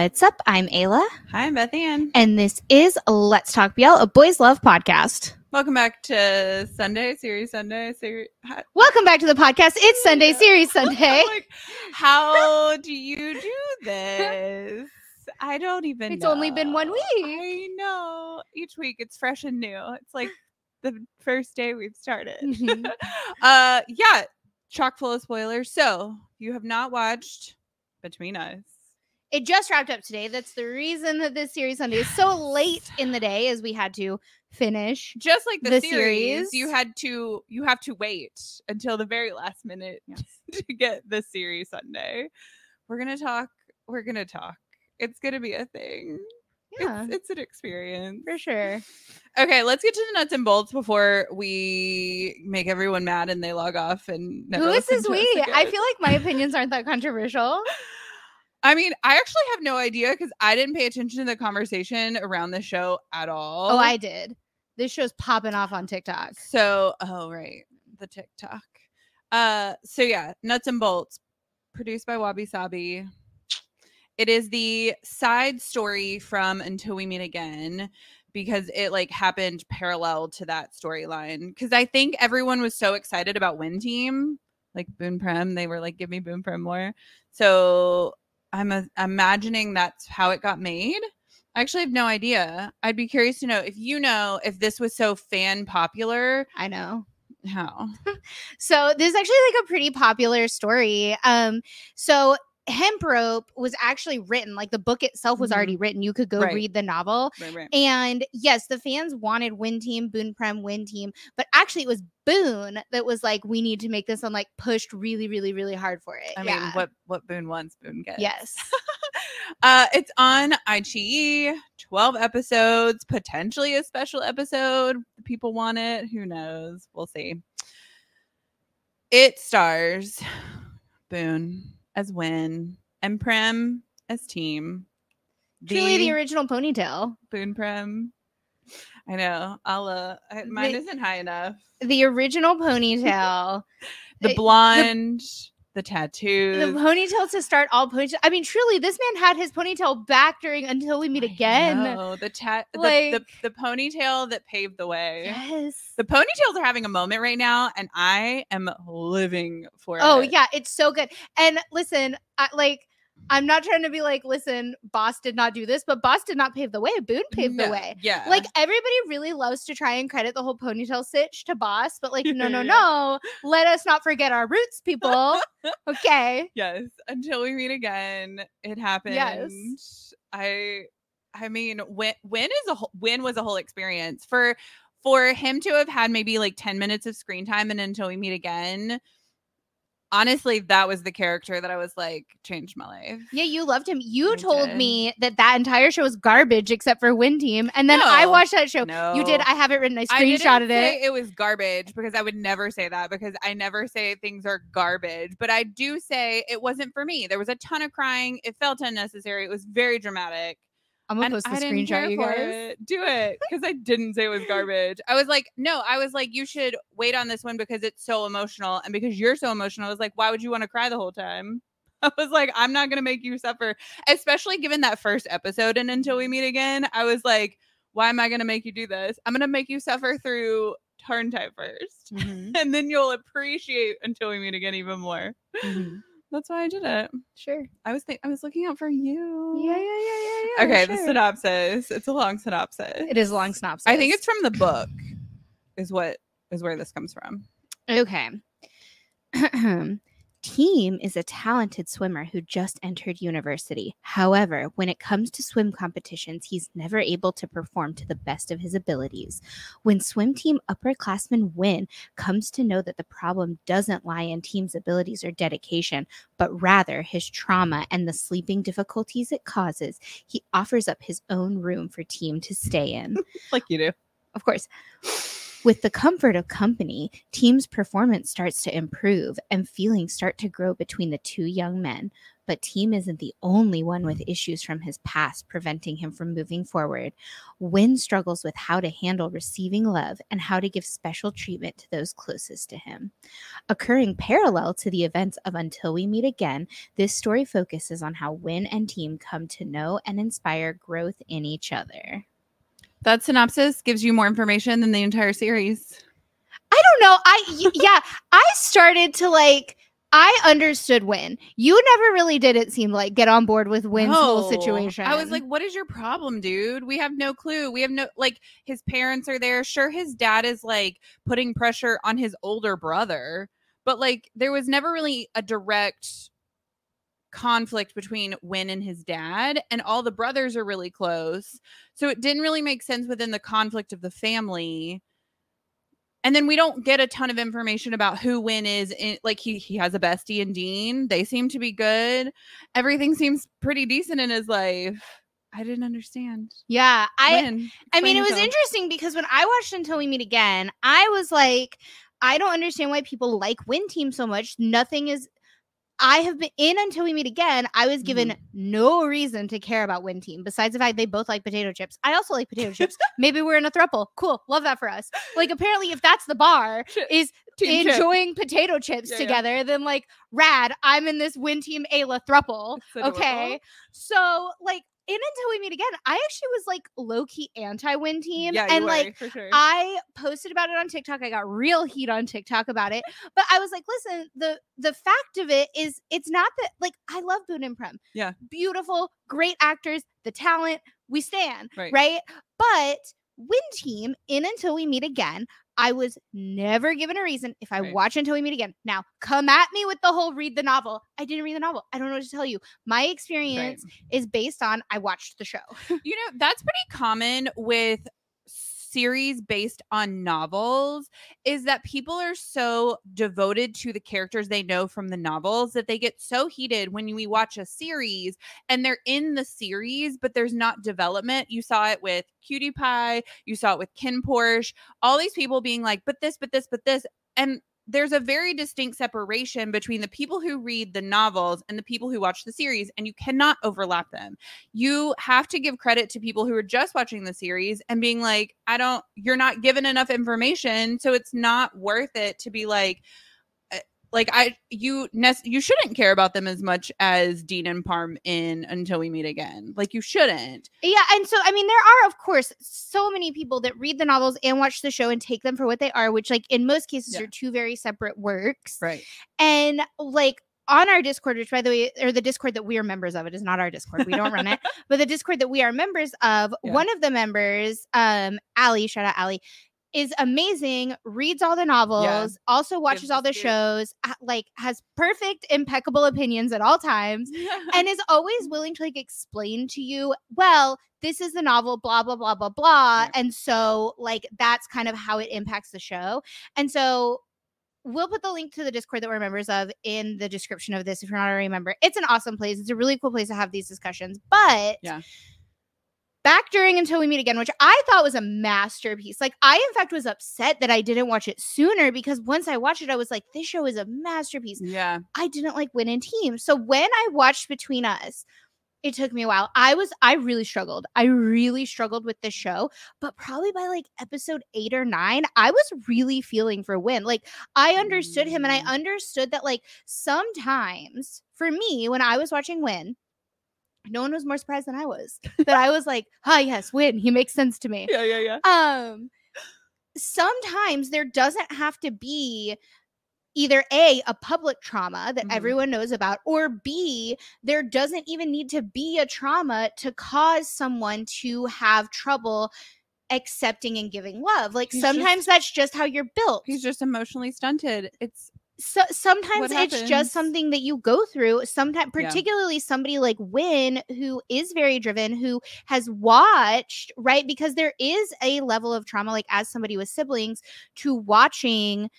What's up? I'm Ayla, Hi, I'm Beth Ann. and this is Let's Talk BL, a boys love podcast. Welcome back to Sunday, Series Sunday. Series, Welcome back to the podcast. It's Sunday, Series Sunday. like, how do you do this? I don't even It's only been one week. I know. Each week it's fresh and new. It's like the first day we've started. Mhm. uh yeah, chock full of spoilers. So you have not watched Between Us. It just wrapped up today. That's the reason that this Series Sunday is so late in the day, as we had to finish. just like the, the series, you had to you have to wait until the very last minute to get the series Sunday. We're gonna talk. We're gonna talk. It's gonna be a thing. Yeah, It's, it's an experience. for sure. Okay, let's get to the nuts and bolts before we make everyone mad and they log off and never Who is this we? I feel like my opinions aren't that controversial. I mean, I actually have no idea because I didn't pay attention to the conversation around the show at all. Oh, I did. This show's popping off on TikTok. So, oh right, the TikTok. Uh, so yeah, nuts and bolts, produced by Wabi Sabi. It is the side story from Until We Meet Again because it like happened parallel to that storyline. Because I think everyone was so excited about Win Team, like Boun Prem. They were like, "Give me Boun Prem more." So I'm a- imagining that's how it got made. I actually have no idea. I'd be curious to know if you know if this was so fan popular. I know. How? So this is actually like a pretty popular story. Um, so Hemp Rope was actually written, like the book itself was Mhm. already written. You could go Right. read the novel. Right, right. And yes, the fans wanted Win Team, Boun Prem, Win Team, but actually it was Boun that was like, we need to make this and like pushed really, really, really hard for it. I yeah. mean, what what Boun wants, Boun gets. Yes. Uh, it's on IGE, 12 episodes, potentially a special episode. People want it. Who knows? We'll see. It stars Boun as Win and Prem as Team. Truly the original ponytail. Boun Prem. I know. I'll uh mine The- isn't high enough. The original ponytail. The blonde, the, the tattoos. The ponytail to start all ponytail. I mean, truly, this man had his ponytail back during until we meet again. No, the tat, the, the the ponytail that paved the way. Yes. The ponytails are having a moment right now, and I am living for Oh it. Oh, yeah, it's so good. And listen, I, like I'm not trying to be like, listen, Boss did not do this, but Boss did not pave the way. Boun paved the way. Yeah, Like everybody really loves to try and credit the whole ponytail stitch to Boss, but like, no, no, no. Let us not forget our roots, people. okay. yes. Until we meet again, it happened. Yes. I, I mean, win win is a whole, win was a whole experience for for him to have had maybe like ten minutes of screen time, and until we meet again. Honestly, that was the character that I was like changed my life. Yeah, you loved him. You I told did. me that that entire show was garbage except for Win Team, and then I watched that show. No, You did. I have it written. I I screenshotted say it. it was garbage because I would never say that because I never say things are garbage. But I do say it wasn't for me. There was a ton of crying. It felt unnecessary. It was very dramatic. I'm gonna and post the I screenshot, you guys. it. Do it because I didn't say it was garbage. I was like, no, I was like, you should wait on this one because it's so emotional and because you're so emotional. I was like, why would you want to cry the whole time? I was like, I'm not gonna make you suffer, especially given that first episode. And until we meet again, I was like, why am I gonna make you do this? I'm gonna make you suffer through TharnType 1st Mhm, and then you'll appreciate until we meet again even more. mhm. That's why I did it. Sure. I was think I was looking out for you. Yeah, yeah, yeah, yeah, yeah. Okay, the synopsis. It's a long synopsis. It is a long synopsis. I think it's from the book. Is what is where this comes from. Okay. Team is a talented swimmer who just entered university. However, when it comes to swim competitions, he's never able to perform to the best of his abilities. When swim team upperclassmen win, comes to know that the problem doesn't lie in team's abilities or dedication, but rather his trauma and the sleeping difficulties it causes, he offers up his own room for team to stay in. Like you do. Of course. With the comfort of company, team's performance starts to improve and feelings start to grow between the two young men. But Team isn't the only one with issues from his past preventing him from moving forward. Win struggles with how to handle receiving love and how to give special treatment to those closest to him. Occurring parallel to the events of Until We Meet Again, this story focuses on how Win and Team come to know and inspire growth in each other. That synopsis gives you more information than the entire series. I don't know. I yeah, I started to like I understood Win. You never really did it seemed like get on board with Win's whole situation. I was like, what is your problem, dude? We have no clue. We have no like his parents are there. Sure, his dad is like putting pressure on his older brother, but like there was never really a direct conflict between Win and his dad, and all the brothers are really close. So it didn't really make sense within the conflict of the family. And then we don't get a ton of information about who Win is. In, like he he has a bestie in Dean. They seem to be good. Everything seems pretty decent in his life. I didn't understand. yeah, I Win, I mean, it was interesting because when I watched Until We Meet Again, I was like, I don't understand why people like Win Team so much. Nothing is. I have been in Until We Meet Again. I was given Mhm. no reason to care about Win Team besides the fact they both like potato chips. I also like potato chips. Maybe we're in a thruple. Cool, love that for us. Like apparently, if that's the bar, is Team enjoying potato chips Yeah, yeah. together, then like rad. I'm in this Win Team Ayla thruple. Okay. So like in Until We Meet Again, I actually was like low key anti Win Team. Yeah, and were, like for sure. I posted about it on TikTok. I got real heat on TikTok about it. But I was like, listen, the the fact of it is it's not that like I love Boun and Prem. Yeah. Beautiful, great actors, the talent, we stand. Right. Right. But Win Team in Until We Meet Again, I was never given a reason if I Right. watch Until We Meet Again. Now, come at me with the whole read the novel. I didn't read the novel. I don't know what to tell you. My experience is based on I watched the show. you know, that's pretty common with series based on novels is that people are so devoted to the characters they know from the novels that they get so heated when we watch a series and they're in the series but there's not development. You saw it with cutie pie you saw it with KinnPorsche all these people being like but this but this but this and there's a very distinct separation between the people who read the novels and the people who watch the series and you cannot overlap them. You have to give credit to people who are just watching the series and being like i don't you're not given enough information so it's not worth it to be like like i you nec- you shouldn't care about them as much as dean and Pharm in until we meet again like you shouldn't Yeah, and so I mean, there are of course so many people that read the novels and watch the show and take them for what they are, which like in most cases Yeah. are two very separate works. right And like on our Discord, which by the way, or the Discord that we are members of, it is not our Discord. We don't run it, but the Discord that we are members of, Yeah. one of the members, um, Ali, shout out Ali, is amazing, reads all the novels, also watches Gives all the shows, like has perfect, impeccable opinions at all times and is always willing to like explain to you, well, this is the novel, blah, blah, blah, blah, blah. Right. And so, like, that's kind of how it impacts the show. And so, we'll put the link to the Discord that we're members of in the description of this if you're not already a member. It's an awesome place. It's a really cool place to have these discussions. But Yeah. Back during Until We Meet Again, which I thought was a masterpiece. Like, I, in fact, was upset that I didn't watch it sooner because once I watched it, I was like, this show is a masterpiece. yeah I didn't like win in team. So when I watched Between Us, it took me a while. I was I really struggled. I really struggled with the show, but probably by like episode 8 or 9, I was really feeling for Win. Like I understood him and I Mm. understood that like sometimes for me when I was watching Win, no one was more surprised than I was. that I was like, "Ah, yes, Win. He makes sense to me." yeah yeah yeah um sometimes there doesn't have to be either a a public trauma that Mhm. everyone knows about or b there doesn't even need to be a trauma to cause someone to have trouble accepting and giving love like He's sometimes just- that's just how you're built he's just emotionally stunted it's so sometimes it's just something that you go through sometimes Yeah. particularly somebody like Win who is very driven who has watched right because there is a level of trauma like as somebody with siblings to watching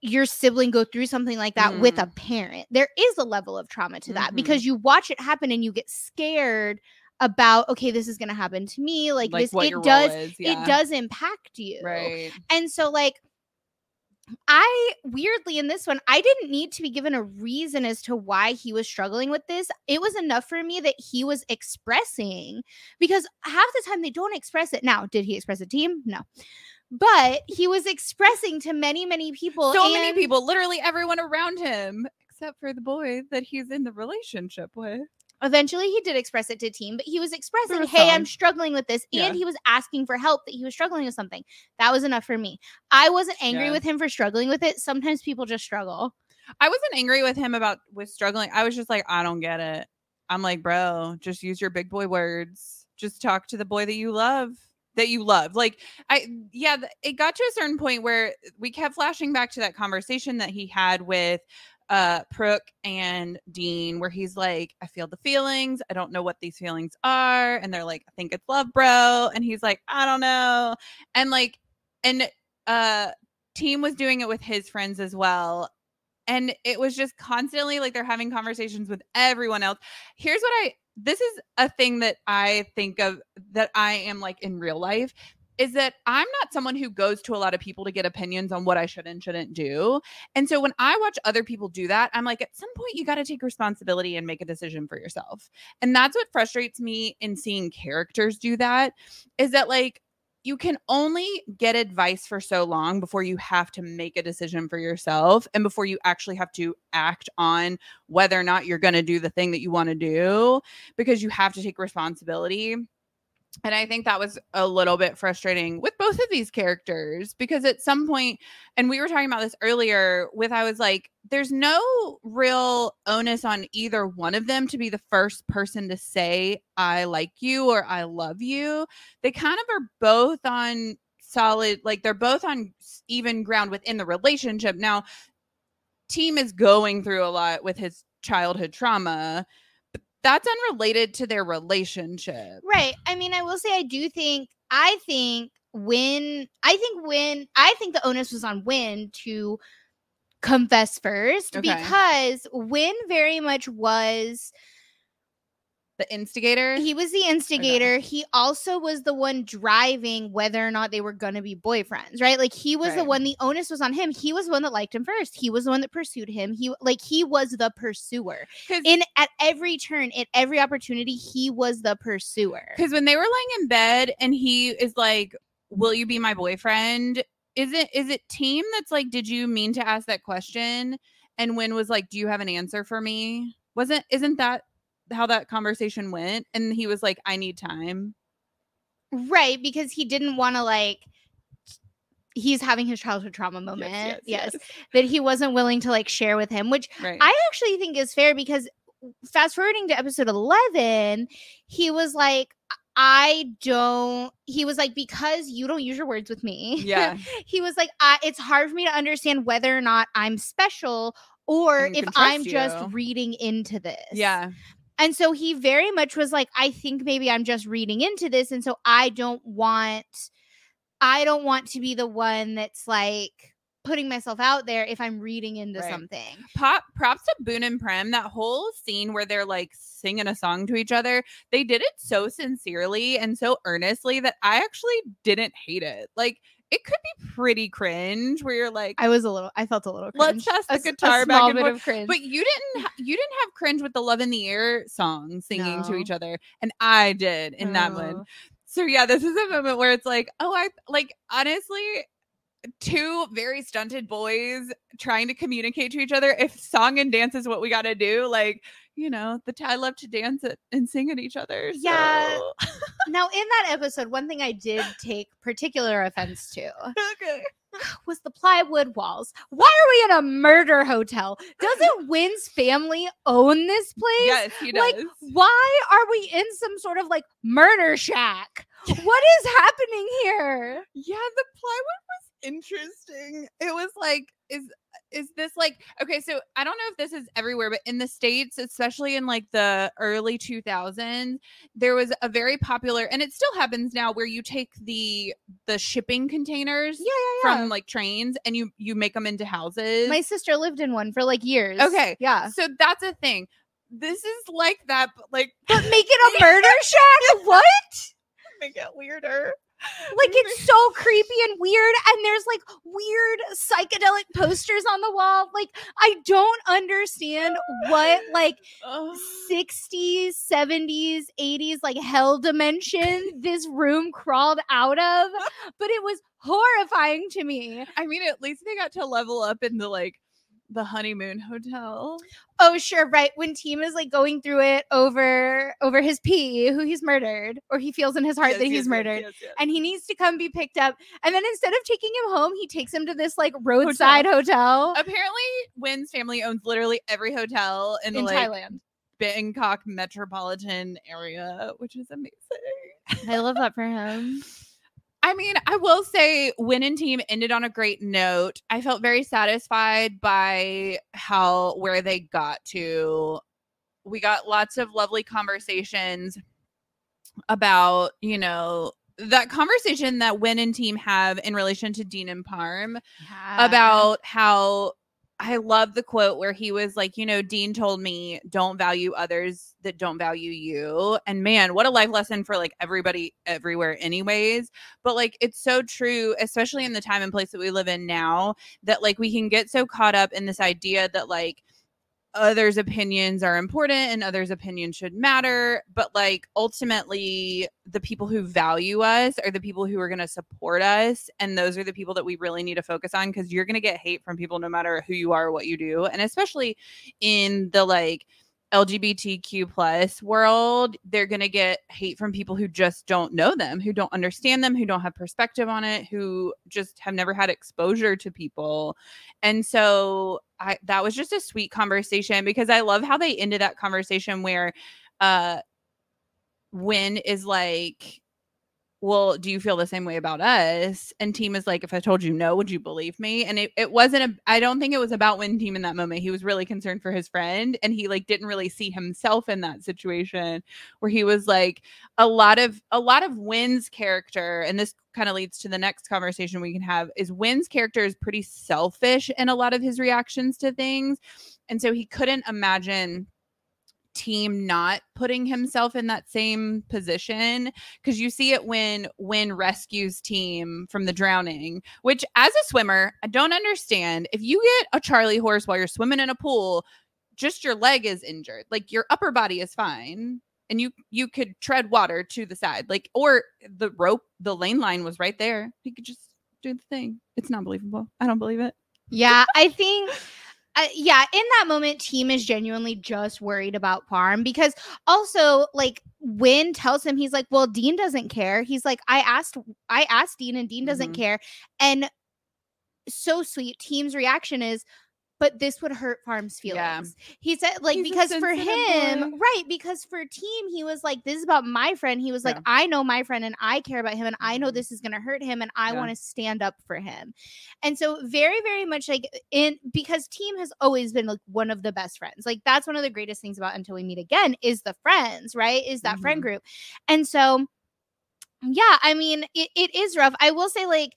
your sibling go through something like that with a parent there is a level of trauma to that Mhm. because you watch it happen and you get scared about okay this is going to happen to me like, like this it does yeah. it does impact you right and so like I weirdly in this one, I didn't need to be given a reason as to why he was struggling with this. It was enough for me that he was expressing because half the time they don't express it. Now, did he express it to him? No. But he was expressing to many, many people. So many people, literally everyone around him, except for the boy that he's in the relationship with. Eventually, he did express it to team, but he was expressing, "Hey, I'm struggling with this," Yeah. and he was asking for help that he was struggling with something. That was enough for me. I wasn't angry Yeah. with him for struggling with it. Sometimes people just struggle. I wasn't angry with him about with struggling. I was just like, I don't get it. I'm like, bro, just use your big boy words. Just talk to the boy that you love. That you love. Like, I, yeah, it got to a certain point where we kept flashing back to that conversation that he had with uh Prook and Dean, where he's like, I feel the feelings. I don't know what these feelings are. And they're like, I think it's love, bro. And he's like, I don't know. And like, and uh, Team was doing it with his friends as well and it was just constantly like they're having conversations with everyone else here's what i this is a thing that i think of that i am like in real life is that i'm not someone who goes to a lot of people to get opinions on what i should and shouldn't do and so when i watch other people do that i'm like at some point you got to take responsibility and make a decision for yourself and that's what frustrates me in seeing characters do that is that like you can only get advice for so long before you have to make a decision for yourself and before you actually have to act on whether or not you're going to do the thing that you want to do because you have to take responsibility. And I think that was a little bit frustrating with both of these characters because at some point, and we were talking about this earlier, with I was like, there's no real onus on either one of them to be the first person to say, I like you or I love you they kind of are both on solid like they're both on even ground within the relationship. Now team is going through a lot with his childhood trauma that's unrelated to their relationship Right. I mean, I will say I do think I think when I think when I think the onus was on Win to confess first Okay. because Win very much was the instigator he was the instigator. He also was the one driving whether or not they were going to be boyfriends, right? Like he was the one the onus was on him. He was the one that liked him first. He was the one that pursued him. He like he was the pursuer. In at every turn, at every opportunity, he was the pursuer. Because when they were lying in bed and he is like, Will you be my boyfriend? Is it is it team that's like, Did you mean to ask that question? And Win was like, Do you have an answer for me? Wasn't isn't that how that conversation went? And he was like, I need time. Right, because he didn't want to like he's having his childhood trauma moment. Yes, That he wasn't willing to like share with him, which Right. I actually think is fair because fast forwarding to episode 11, he was like I don't he was like because you don't use your words with me. yeah. he was like I, it's hard for me to understand whether or not I'm special or if I'm trust just reading into this. Yeah. And so he very much was like, I think maybe I'm just reading into this. And so I don't want, I don't want to be the one that's like putting myself out there if I'm reading into Right. something. Pop props to Boun and Prem. That whole scene where they're like singing a song to each other, they did it so sincerely and so earnestly that I actually didn't hate it. Like it could be pretty cringe where you're like, I was a little, I felt a little Let's cringe. toss the A s- a guitar back and forth. cringe. but you didn't you didn't have cringe with the love in the air song singing to each other and i did in that one. so yeah this is a moment where it's like oh i like honestly two very stunted boys trying to communicate to each other if song and dance is what we got to do like you know the i love to dance it and sing at each other Yeah. Now, in that episode, one thing I did take particular offense to okay was the plywood walls. Why are we in a murder hotel? Doesn't Win's family own this place? yes he does Like, why are we in some sort of like murder shack? What is happening here? Yeah, the plywood was interesting. It was like, is is this like okay? So I don't know if this is everywhere, but in the states, especially in like the early 2000s, there was a very popular, and it still happens now, where you take the the shipping containers Yeah, yeah, from like trains and you you make them into houses. My sister lived in one for like years. Okay. Yeah. so that's a thing. This is like that, but like But make it a murder shack? What? make it weirder. Like it's so creepy and weird. And there's like weird psychedelic posters on the wall. Like I don't understand what like 60s, 70s, 80s, like hell dimension this room crawled out of. But it was horrifying to me. I mean, at least they got to level up in the like the honeymoon hotel. Oh, sure, right. When Team is like going through it over over his P, who he's murdered, or he feels in his heart Yes, that yes, he's yes, murdered. And he needs to come be picked up. And then instead of taking him home, he takes him to this like roadside hotel, Apparently, Win's family owns literally every hotel in, in the like Thailand. Bangkok metropolitan area, which is amazing. I love that for him. I mean, I will say Win and team ended on a great note. I felt very satisfied by how where they got to. We got lots of lovely conversations about, you know, that conversation that Win and team have in relation to Dean and Pharm about how I love the quote where he was like, you know, Dean told me don't value others that don't value you. And man, what a life lesson for like everybody everywhere, anyways. But like, it's so true, especially in the time and place that we live in now, that like we can get so caught up in this idea that like, others' opinions are important and others' opinions should matter. But like ultimately, the people who value us are the people who are going to support us. And those are the people that we really need to focus on because you're going to get hate from people no matter who you are what you do. And especially in the like, LGBTQ plus world, they're going to get hate from people who just don't know them, who don't understand them, who don't have perspective on it, who just have never had exposure to people. And so I that was just a sweet conversation because I love how they ended that conversation where uh Win is like well, do you feel the same way about us? And Team is like, if I told you no, would you believe me? And it, it wasn't I don't think it was about Win Team in that moment. He was really concerned for his friend and he like didn't really see himself in that situation where he was like a lot of, a lot of Win's character. And this kind of leads to the next conversation we can have is Win's character is pretty selfish in a lot of his reactions to things. And so he couldn't imagine team not putting himself in that same position because you see it when Win rescues team from the drowning which as a swimmer i don't understand. If you get a charlie horse while you're swimming in a pool just your leg is injured. Like your upper body is fine and you you could tread water to the side. Like or the rope the lane line was right there. He could just do the thing. It's not believable. I don't believe it. Yeah, I think. Uh, yeah, in that moment, team is genuinely just worried about Pharm because also, like, Win tells him he's like, "Well, Dean doesn't care." He's like, "I asked, I asked Dean, and Dean doesn't Mhm. care." And so sweet. Team's reaction is, "But this would hurt Pharm's Yeah. feelings." He said, like, He's because for him, boy. right? Because for Team, he was like, "This is about my friend." He was like, "I know my friend, and I care about him, and I know Mhm. this is going to hurt him, and I Yeah. want to stand up for him." And so very very much like in because team has always been like one of the best friends. Like that's one of the greatest things about until we meet again is the friends, right? Is that friend Mhm. group. And so yeah, I mean it, it is rough. I will say like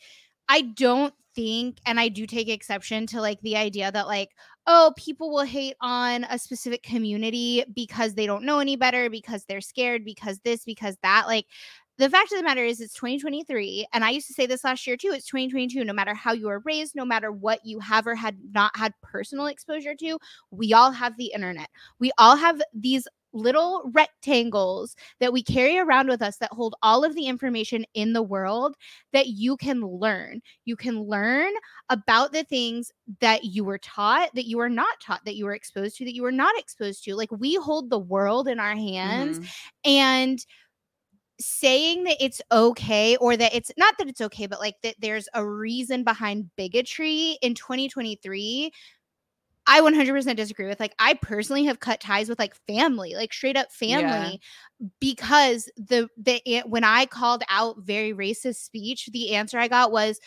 I don't think and I do take exception to like the idea that like oh people will hate on a specific community because they don't know any better because they're scared because this because that like the fact of the matter is it's 2023 and i used to say this last year too it's 2022 no matter how you were raised no matter what you have or had not had personal exposure to we all have the internet. We all have these little rectangles that we carry around with us that hold all of the information in the world that you can learn you can learn about the things that you were taught that you were not taught that you were exposed to that you were not exposed to like we hold the world in our hands Mhm. and saying that it's okay or that it's not that it's okay but like that there's a reason behind bigotry in 2023 I 100% disagree with like I personally have cut ties with like family like straight up family because the the when I called out very racist speech the answer I got was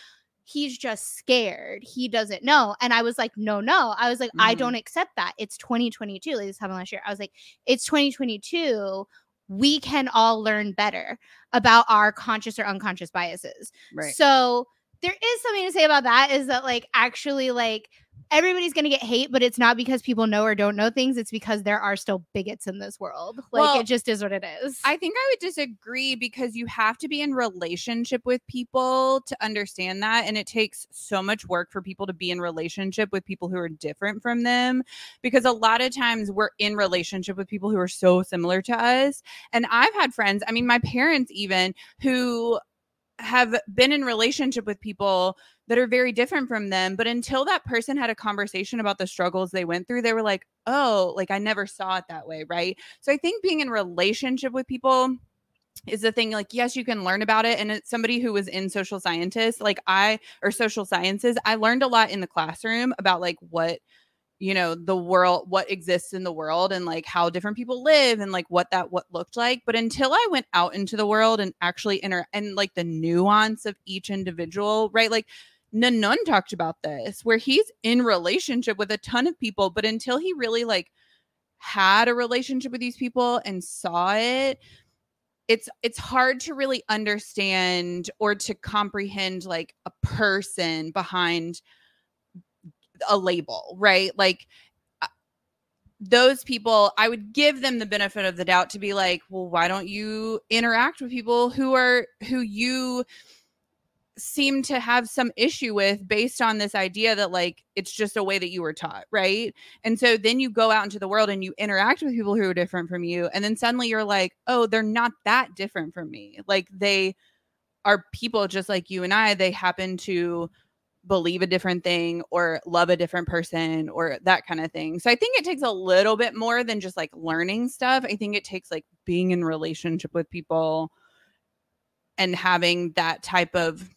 he's just scared. He doesn't know. And I was like no no. I was like I Mhm. don't accept that. It's 2022 like this happened last year. I was like it's 2022 we can all learn better about our conscious or unconscious biases. right. So there is something to say about that is that like actually like everybody's going to get hate, but it's not because people know or don't know things. It's because there are still bigots in this world. Like Well, it just is what it is. I think I would disagree because you have to be in relationship with people to understand that and it takes so much work for people to be in relationship with people who are different from them because a lot of times we're in relationship with people who are so similar to us and I've had friends, I mean my parents even who have been in relationship with people that are very different from them but until that person had a conversation about the struggles they went through they were like oh like i never saw it that way right? So i think being in relationship with people is the thing like yes you can learn about it and it's somebody who was in social scientists like i or social sciences i learned a lot in the classroom about like what you know the world what exists in the world and like how different people live and like what that what looked like but until i went out into the world and actually inter and like the nuance of each individual right? Like Nanon talked about this where he's in relationship with a ton of people but until he really like had a relationship with these people and saw it it's it's hard to really understand or to comprehend like a person behind a label right? Like uh, those people i would give them the benefit of the doubt to be like well why don't you interact with people who are who you seem to have some issue with based on this idea that like it's just a way that you were taught right? And so then you go out into the world and you interact with people who are different from you and then suddenly you're like oh they're not that different from me. Like they are people just like you and i. They happen to believe a different thing or love a different person or that kind of thing. So i think it takes a little bit more than just like learning stuff. I think it takes like being in relationship with people and having that type of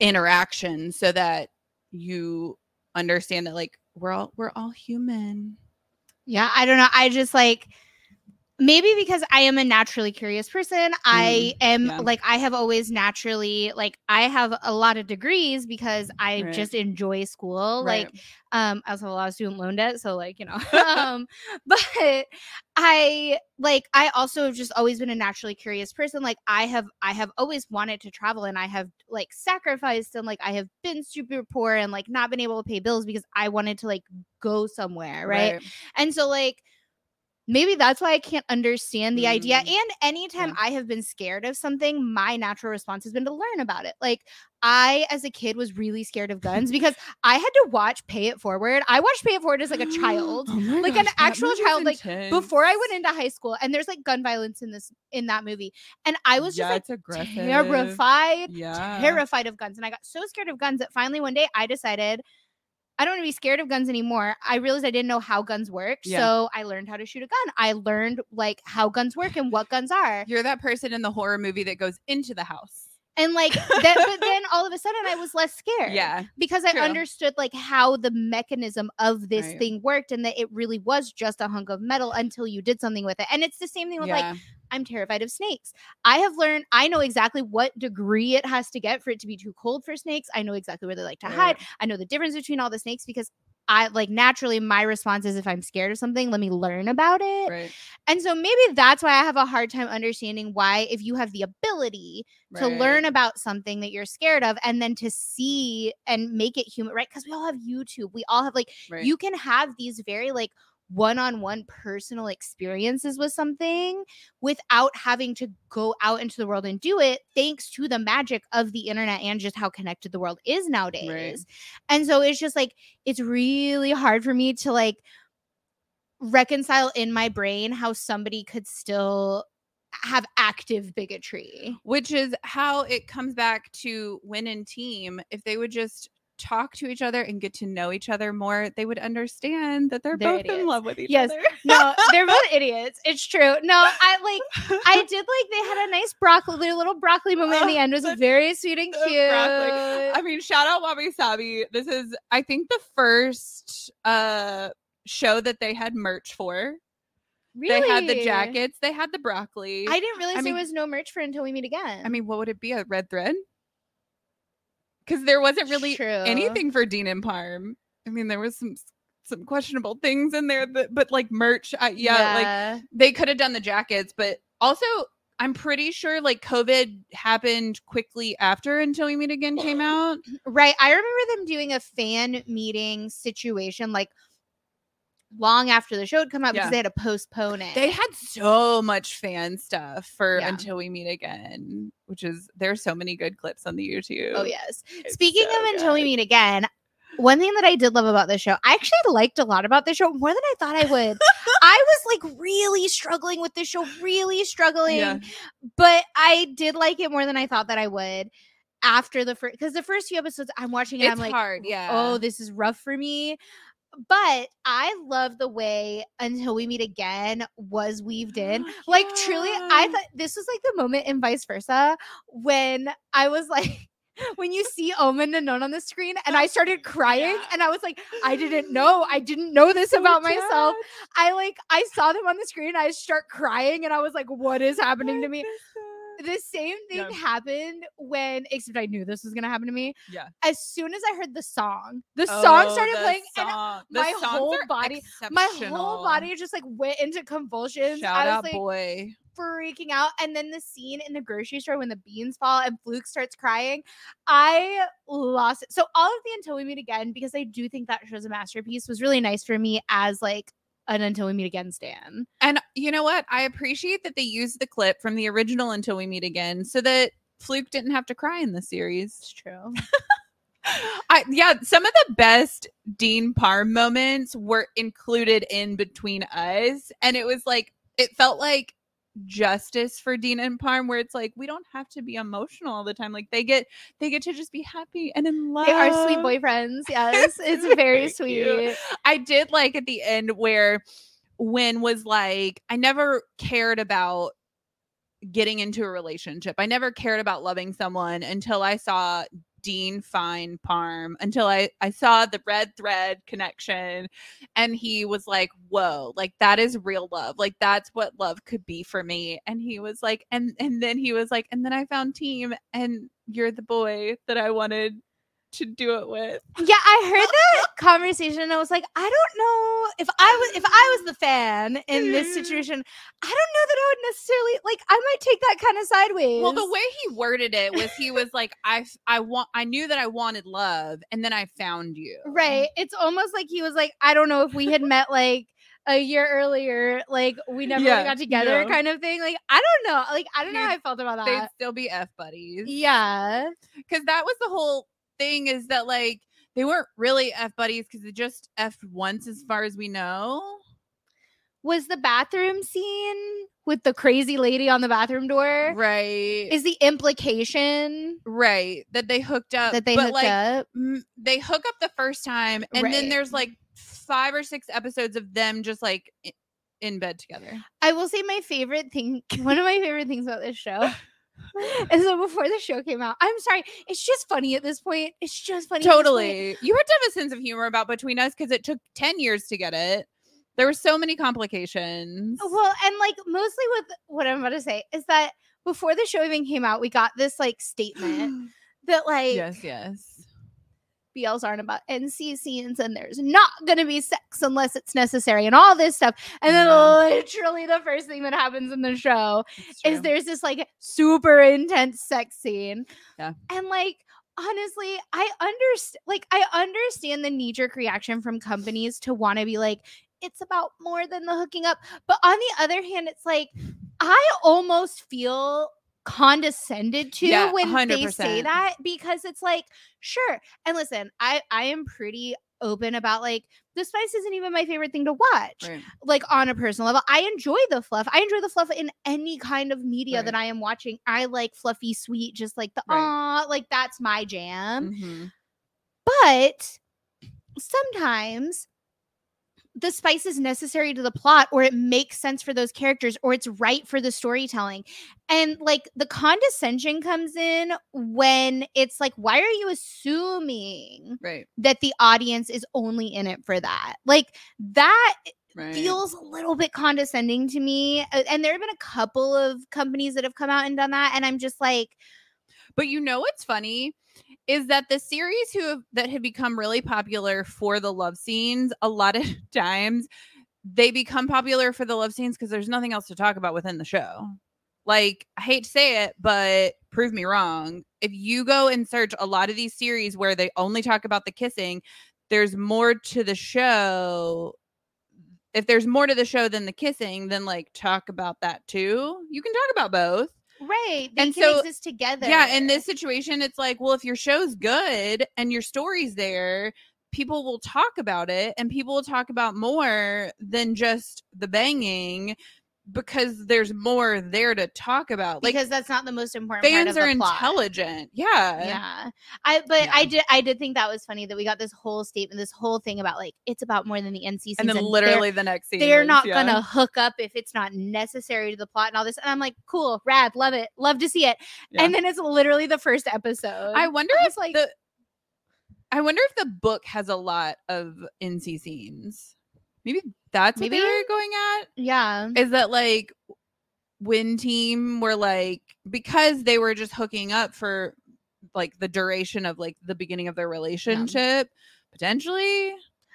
interaction so that you understand that like we're all we're all human Yeah, I don't know. I just like maybe because I am a naturally curious person, I am Mm, yeah. like I have always naturally like I have a lot of degrees because I Right. just enjoy school. Right. Like um I also have a lot of student loan debt, so like, you know. um but I like I also have just always been a naturally curious person. Like I have I have always wanted to travel and I have like sacrificed and like I have been super poor and like not been able to pay bills because I wanted to like go somewhere, right? And so like maybe that's why I can't understand the idea. Mm. And anytime Yeah. I have been scared of something, my natural response has been to learn about it. Like I as a kid was really scared of guns because I had to watch Pay It Forward. I watched Pay It Forward as like a child. Oh Like an gosh, that actual child, like, intense. Before I went into high school, and there's like gun violence in this in that movie, and I was yeah, just it's aggressive. like terrified, Yeah. terrified of guns. And I got so scared of guns that finally one day I decided I don't want to be scared of guns anymore. I realized I didn't know how guns work. Yeah. So I learned how to shoot a gun. I learned like how guns work and what guns are. You're that person in the horror movie that goes into the house. And like then but then all of a sudden I was less scared. Yeah. Because I True. understood like how the mechanism of this Right. thing worked and that it really was just a hunk of metal until you did something with it. And it's the same thing with like I'm terrified of snakes. I have learned, I know exactly what degree it has to get for it to be too cold for snakes. I know exactly where they like to hide. I know the difference between all the snakes because I like naturally my response is if I'm scared of something, let me learn about it. right. And so maybe that's why I have a hard time understanding why, if you have the ability to learn about something that you're scared of and then to see and make it human, right? Because we all have YouTube. We all have like, Right. you can have these very like one-on-one personal experiences with something without having to go out into the world and do it thanks to the magic of the internet and just how connected the world is nowadays. And so it's just like it's really hard for me to like reconcile in my brain how somebody could still have active bigotry. Which is how it comes back to win and team. If they would just talk to each other and get to know each other more they would understand that they're, They're both in love with each Yes. other no they're both idiots it's true no i like I did like they had a nice broccoli, their little broccoli moment in the end was the- very sweet and cute. broccoli. I mean, shout out Wabi Sabi. This is, I think, the first uh show that they had merch for. really? They had the jackets. They had the broccoli. I didn't realize I there was no merch for until we meet again. I mean, what would it be? A red thread? Because there wasn't really True. anything for Dean and Pharm. I mean, there was some some questionable things in there, that, but like merch, I, yeah, like they could have done the jackets, but also I'm pretty sure like COVID happened quickly after Until We Meet Again came out. Right. I remember them doing a fan meeting situation like long after the show had come out because they had to postpone it. They had so much fan stuff for Yeah. Until We Meet Again, which is there's so many good clips on the YouTube. Oh yes. It's Speaking so of Until We. Meet Again, one thing that I did love about this show, I actually liked a lot about this show more than I thought I would. I was like really struggling with this show, really struggling, Yeah. but I did like it more than I thought that I would. After the first, because the first few episodes I'm watching, it, It's I'm like, hard, yeah. oh, this is rough for me. But I love the way Until We Meet Again was weaved in. Oh, like, truly, I thought this was like the moment in vice versa when I was like, when you see Omen and None on the screen, and I started crying, Yeah. and I was like, I didn't know, I didn't know this about myself. I like, I saw them on the screen, I start crying, and I was like, what is happening to I me? The same thing Yeah. happened when, except I knew this was gonna happen to me. Yeah. As soon as I heard the song, the song Oh, started the playing, and song- the my whole body- my whole body just like went into convulsions. Shout I was out, like boy. freaking out. And then the scene in the grocery store when the beans fall and Fluke starts crying, I lost it. So all of the Until We Meet Again, because I do think that show's a masterpiece, was really nice for me as like an Until We Meet Again stan. And you know what? I appreciate that they used the clip from the original Until We Meet Again so that Fluke didn't have to cry in the series. It's true. I yeah, some of the best Dean Pharm moments were included in between us. And it was like it felt like justice for Dean and Pharm where it's like we don't have to be emotional all the time. Like they get they get to just be happy and in love. They are sweet boyfriends. Yes, it's very sweet. cute. I did like at the end where Win was like, I never cared about getting into a relationship. I never cared about loving someone until I saw Dean Fine Pharm, until I, I saw the red thread connection. And he was like, Whoa, like that is real love. Like that's what love could be for me. And he was like, and and then he was like, and then I found team and you're the boy that I wanted to do it with. Yeah, I heard that conversation and I was like, I don't know if I was if I was the fan in this Mhm. situation, I don't know that I would necessarily like I might take that kind of sideways. Well, the way he worded it was he was like, I I want I knew that I wanted love and then I found you. Right. It's almost like he was like, I don't know if we had met like a year earlier, like we never really Yeah, got together no. kind of thing. Like, I don't know. Like, I don't know how I felt about that. They'd still be F buddies. Yeah. Because that was the whole thing is that like they weren't really F buddies because they just F once as far as we know. Was the bathroom scene with the crazy lady on the bathroom door? Right. Is the implication right. That they hooked up. that they but hooked like up? m- they hook up the first time and then there's like five or six episodes of them just like in bed together. I will say my favorite thing, one of my favorite things about this show is so before the show came out, I'm sorry, it's just funny at this point. It's just funny. at this point. Totally. You had to have a sense of humor about between us because it took 10 years to get it. There were so many complications. Well, and like mostly with what I'm about to say is that before the show even came out, we got this like statement that like yes, yes. BLs aren't about NC scenes and there's not gonna be sex unless it's necessary and all this stuff. And then Yeah. literally the first thing that happens in the show is there's this like super intense sex scene. Yeah. And like honestly, I understand like I understand the knee-jerk reaction from companies to want to be like, it's about more than the hooking up. But on the other hand, it's like I almost feel condescended to Yeah, when they say that because it's like, sure. And listen, I I am pretty open about like the spice isn't even my favorite thing to watch Right. like on a personal level. I enjoy the fluff. I enjoy the fluff in any kind of media that I am watching. I like fluffy, sweet, just like the Right. ah, like that's my jam. Mhm. But sometimes the spice is necessary to the plot or it makes sense for those characters or it's right for the storytelling. And like the condescension comes in when it's like, why are you assuming Right. that the audience is only in it for that? Like that Right. feels a little bit condescending to me. And there have been a couple of companies that have come out and done that. And I'm just like, But you know what's funny is that the series who have, that have become really popular for the love scenes, a lot of times they become popular for the love scenes because there's nothing else to talk about within the show. Like, I hate to say it, but prove me wrong. If you go and search a lot of these series where they only talk about the kissing, there's more to the show. If there's more to the show than the kissing, then like talk about that too. You can talk about both. Right. They And so- exist together. Yeah, in this situation, it's like, well, if your show's good and your story's there, people will talk about it and people will talk about more than just the banging because there's more there to talk about. Like because that's not the most important part fans of are the plot. intelligent. Yeah. Yeah. I but I did I did think that was funny that we got this whole statement, this whole thing about like it's about more than the NC scenes And then literally the next scene. they're not yeah. gonna hook up if it's not necessary to the plot and all this. And I'm like, cool, rad, love it, love to see it. Yeah. And then it's literally the first episode. I wonder I if like- the I wonder if the book has a lot of NC scenes. Maybe that's what Maybe. they were going at. yeah. is that like Win Team were like because they were just hooking up for like the duration of like the beginning of their relationship, potentially.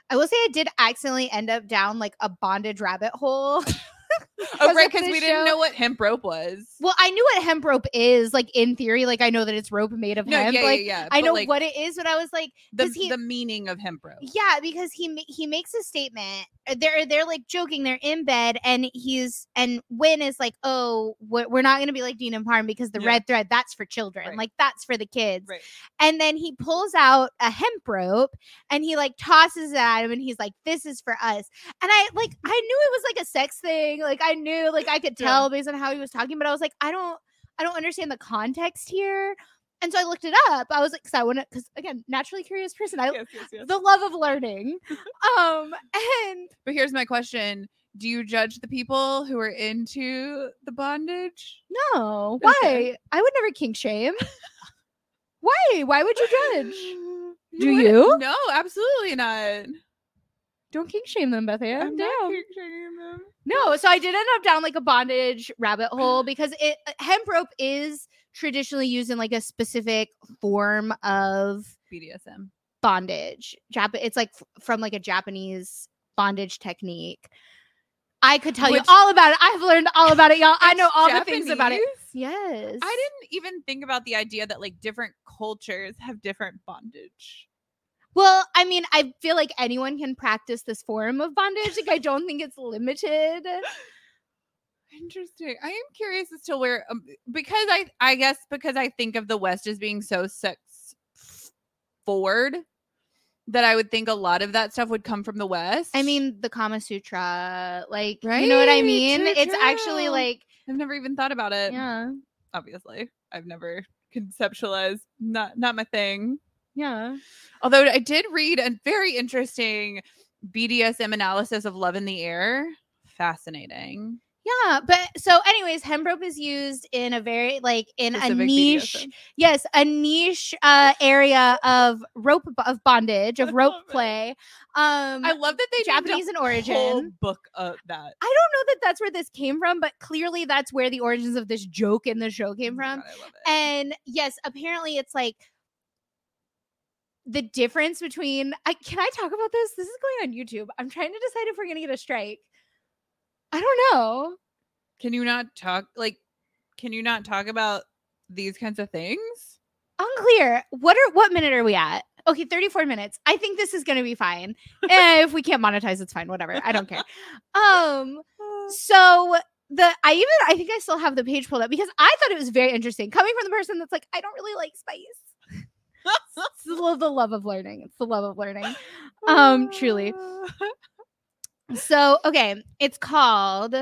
I will say I did accidentally end up down like a bondage rabbit hole. Oh, right, because we didn't know what hemp rope was. Well, I knew what hemp rope is, like in theory. Like I know that it's rope made of No, hemp. yeah, like yeah, yeah. I but, know like, what it is, but I was like, the, he- the meaning of hemp rope. Yeah, because he he makes a statement. uh, They're they're like joking. They're in bed, and he's and Win is like, "Oh, we're, we're not gonna be like Dean and Pharm because the Yeah. red thread that's for children, Right. like that's for the kids." Right. And then he pulls out a hemp rope and he like tosses it at him, and he's like, "This is for us." And I like I knew it was like a sex thing. Like I knew, like I could Yeah. tell based on how he was talking, but I was like, I don't I don't understand the context here. And so I looked it up. I was like, because I want to, because again, naturally curious person. I Yes, yes, yes. the love of learning. um, and But here's my question. Do you judge the people who are into the bondage? no, why? Okay. I would never kink shame. why? Why would you judge? Do you? No, absolutely not. Don't kink shame them, Bethia. I'm not Damn. kink shaming them. No, so I did end up down like a bondage rabbit hole because it uh, hemp rope is traditionally used in like a specific form of BDSM. bondage. Jap- it's like f- from like a Japanese bondage technique. I could tell Which- you all about it. I've learned all about it, y'all. I know all the things about it. Yes. I didn't even think about the idea that like different cultures have different bondage. Well, I mean, I feel like anyone can practice this form of bondage. Like, I don't think it's limited. Interesting. I am curious as to where um, because I I guess because I think of the West as being so sex forward that I would think a lot of that stuff would come from the West. I mean, the Kama Sutra, like, right? you know what I mean? true, it's actually like, I've never even thought about it. yeah, Obviously, I've never conceptualized not not my thing. Yeah. Although I did read a very interesting BDSM analysis of Love in the Air. Fascinating. Yeah, but so anyways, hemp rope is used in a very like in a niche, BDSM. yes, a niche uh area of rope of bondage, of I rope it. play. Um I love that they Japanese in origin. book of that. I don't know that that's where this came from, but clearly that's where the origins of this joke in the show came Oh from. God, I love it. And yes, apparently it's like the difference between I can I talk about this? This is going on YouTube. I'm trying to decide if we're gonna get a strike. I don't know. Can you not talk like can you not talk about these kinds of things? Unclear. What are what minute are we at? Okay, 34 minutes. I think this is gonna be fine. Eh, if we can't monetize, it's fine. Whatever. I don't care. Um so the I even I think I still have the page pulled up because I thought it was very interesting coming from the person that's like I don't really like spice. It's the, love of learning. It's the love of learning. Um, truly. So, okay, it's called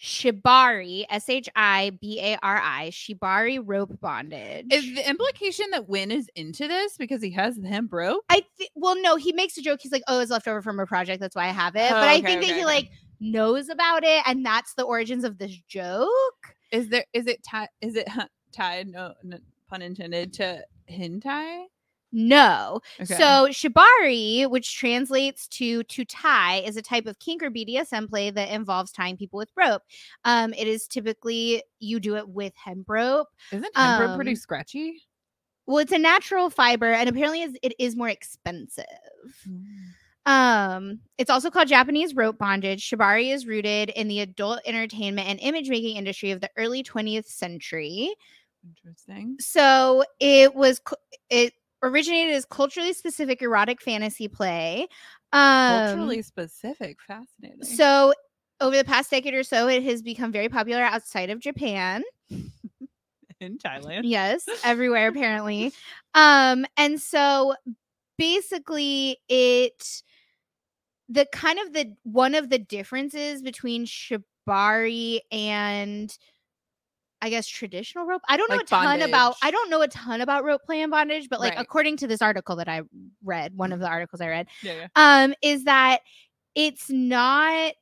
Shibari, S H I B A R I, Shibari rope bondage. Is the implication that Win is into this because he has the hemp rope? I th- well, no, he makes a joke. He's like, "Oh, it's left over from a project. That's why I have it." Oh, but I okay, think that okay, he like knows about it, and that's the origins of this joke. Is there is it tied is it hu- tied no, no pun intended to hentai? No, Okay. So shibari, which translates to to tie, is a type of kink or BDSM play that involves tying people with rope. Um, it is typically you do it with hemp rope. isn't hemp rope pretty um, scratchy? Well, it's a natural fiber, and apparently is- it is more expensive. Um, it's also called Japanese rope bondage. Shibari is rooted in the adult entertainment and image making industry of the early 20th century. Interesting. So it was it originated as culturally specific erotic fantasy play. Um, Culturally specific. Fascinating. so over the past decade or so, it has become very popular outside of Japan. in Thailand. Yes, everywhere apparently. Um, and so basically it the kind of the one of the differences between shibari and I guess traditional rope. I don't know Like a ton about I don't know a ton about rope play and bondage, but like Right. according to this article that I read, one of the articles I read, Yeah, yeah. um, is that it's not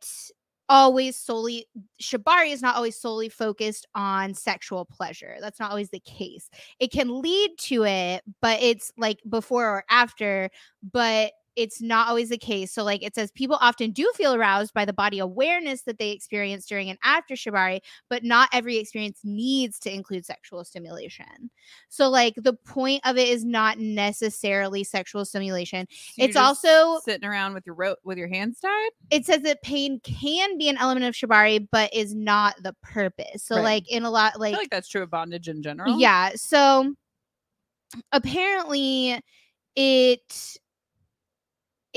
always solely shibari is not always solely focused on sexual pleasure. That's not always the case. It can lead to it, but it's like before or after, but it's not always the case. So, like it says, people often do feel aroused by the body awareness that they experience during and after shibari, but not every experience needs to include sexual stimulation. So, like the point of it is not necessarily sexual stimulation. So It's also- sitting around with your rope with your hands tied. it says that pain can be an element of shibari, but is not the purpose. So, Right. like in a lot, I like, feel like that's true of bondage in general. yeah. So apparently, it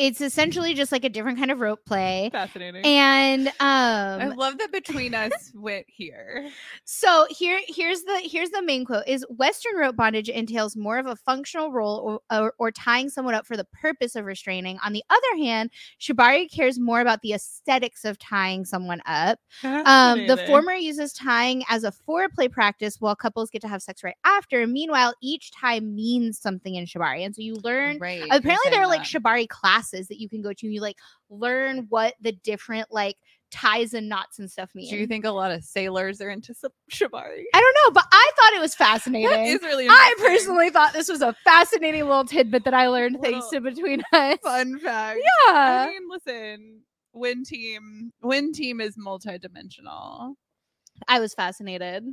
it's essentially just like a different kind of rope play, Fascinating. And um, I love that between us went here. So here here's the here's the main quote is Western rope bondage entails more of a functional role or, or, or tying someone up for the purpose of restraining. On the other hand, Shibari cares more about the aesthetics of tying someone up. Um, the former uses tying as a foreplay practice while couples get to have sex right after. Meanwhile, each tie means something in Shibari. And so you learn Right. apparently there saying are like shibari classes that you can go to and you like learn what the different like ties and knots and stuff mean Do you think a lot of sailors are into shibari? i don't know but i thought it was fascinating That is really i personally thought this was a fascinating little tidbit that i learned thanks to between us fun fact. yeah I mean, listen, Win Team, Win Team is multidimensional. i was fascinated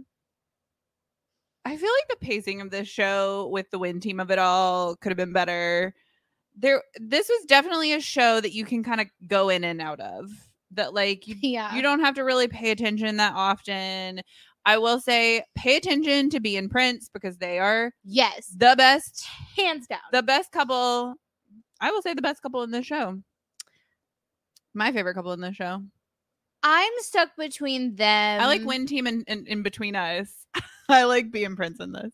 I feel like the pacing of this show with the Win Team of it all could have been better. There, this was definitely a show that you can kind of go in and out of. That like you yeah you don't have to really pay attention that often. I will say, pay attention to be and Prince because they are yes the best, hands down the best couple. I will say the best couple in this show. My favorite couple in this show. i'm stuck between them I like Win Team in, in, in between us. I like B and Prince in this.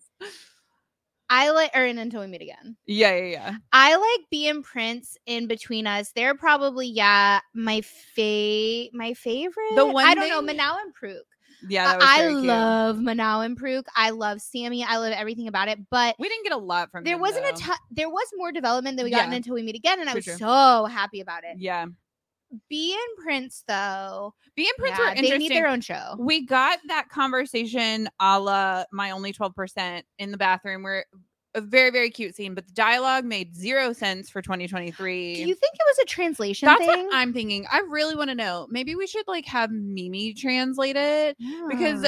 I like or until we meet again Yeah, yeah, yeah. I like B and Prince in between us. They're probably yeah my fa my favorite. The one I don't know Manao and Pruk. Yeah, that was I love Manao and Pruk. I love Sammy. I love everything about it. But We didn't get a lot from there them, wasn't a though. ton. There was more development that we got in Yeah. until we meet again, and I was true. so happy about it. Yeah, B and Prince though, B and Prince yeah, were they need their own show. we got that conversation a la my only 12% in the bathroom where a very very cute scene but the dialogue made zero sense for 2023 Do you think it was a translation that's thing? what i'm thinking. I really want to know. Maybe we should like have mimi translate it because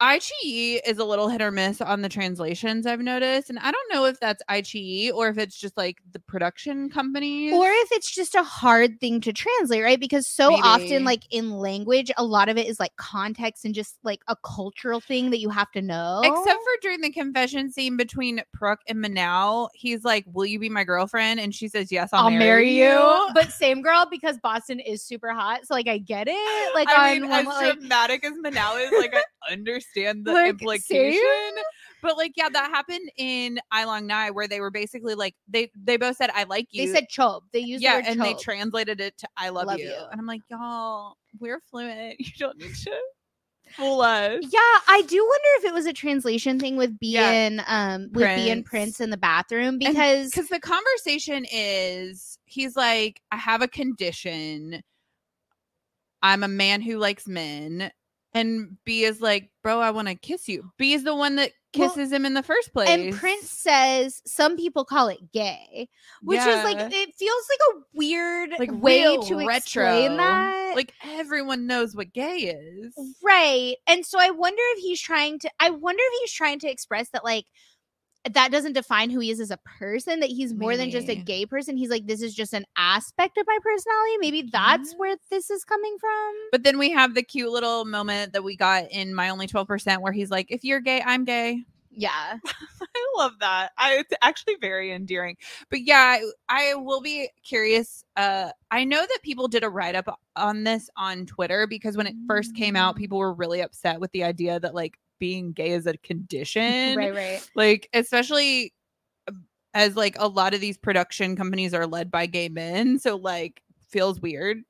Yeah. is a little hit or miss on the translations I've noticed, and I don't know if that's iQIYI or if it's just like the production company. or if it's just a hard thing to translate, right? Because so Maybe. often, like in language, a lot of it is like context and just like a cultural thing that you have to know. Except for during the confession scene between Pruk and Manao, he's like, "Will you be my girlfriend?" And she says, "Yes, I'll, I'll marry you. But same girl because Boston is super hot. So like I get it. Like I mean, as like dramatic as Manao is, like I understand the Like, implication. same. But like, yeah, that happened in I Long Nai where they were basically like they they both said I like you. they said chob. They used yeah, the and they translated it to I love, Love you. you. And I'm like, y'all, we're fluent. You don't need to fool us. yeah, I do wonder if it was a translation thing with B Yeah. and um with B and Prince. Prince in the bathroom because Because the conversation is he's like, I have a condition. I'm a man who likes men. And B is like, bro, I want to kiss you. B is the one that Well, kisses him in the first place. and Prince says some people call it gay, which is like it feels like a weird like way to retro. explain that. Like everyone knows what gay is. Right. And so I wonder if he's trying to I wonder if he's trying to express that like that doesn't define who he is as a person that he's more than just a gay person he's like this is just an aspect of my personality maybe that's where this is coming from But then we have the cute little moment that we got in My Only 12% where he's like, if you're gay, I'm gay. yeah I love that. I it's actually very endearing. But yeah, I, I will be curious. Uh I know that people did a write up on this on Twitter because when it first came out, Mm. people were really upset with the idea that like being gay is a condition. right right Like especially uh, as like a lot of these production companies are led by gay men, so like feels weird.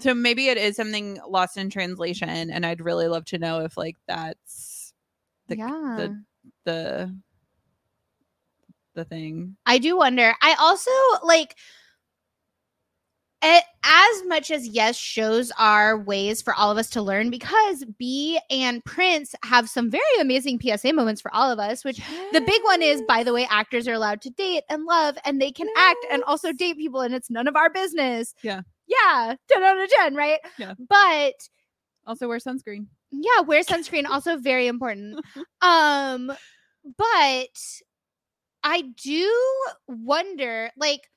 So maybe it is something lost in translation and I'd really love to know if like that's the yeah the the the thing. I do wonder. I also like as much as yes, shows are ways for all of us to learn because B and Prince have some very amazing PSA moments for all of us, which the big one is by the way, actors are allowed to date and love and they can act and also date people and it's none of our business. Yeah. Yeah. 10 out of 10, right? Yeah. But also wear sunscreen. yeah, wear sunscreen also very important. Um but I do wonder like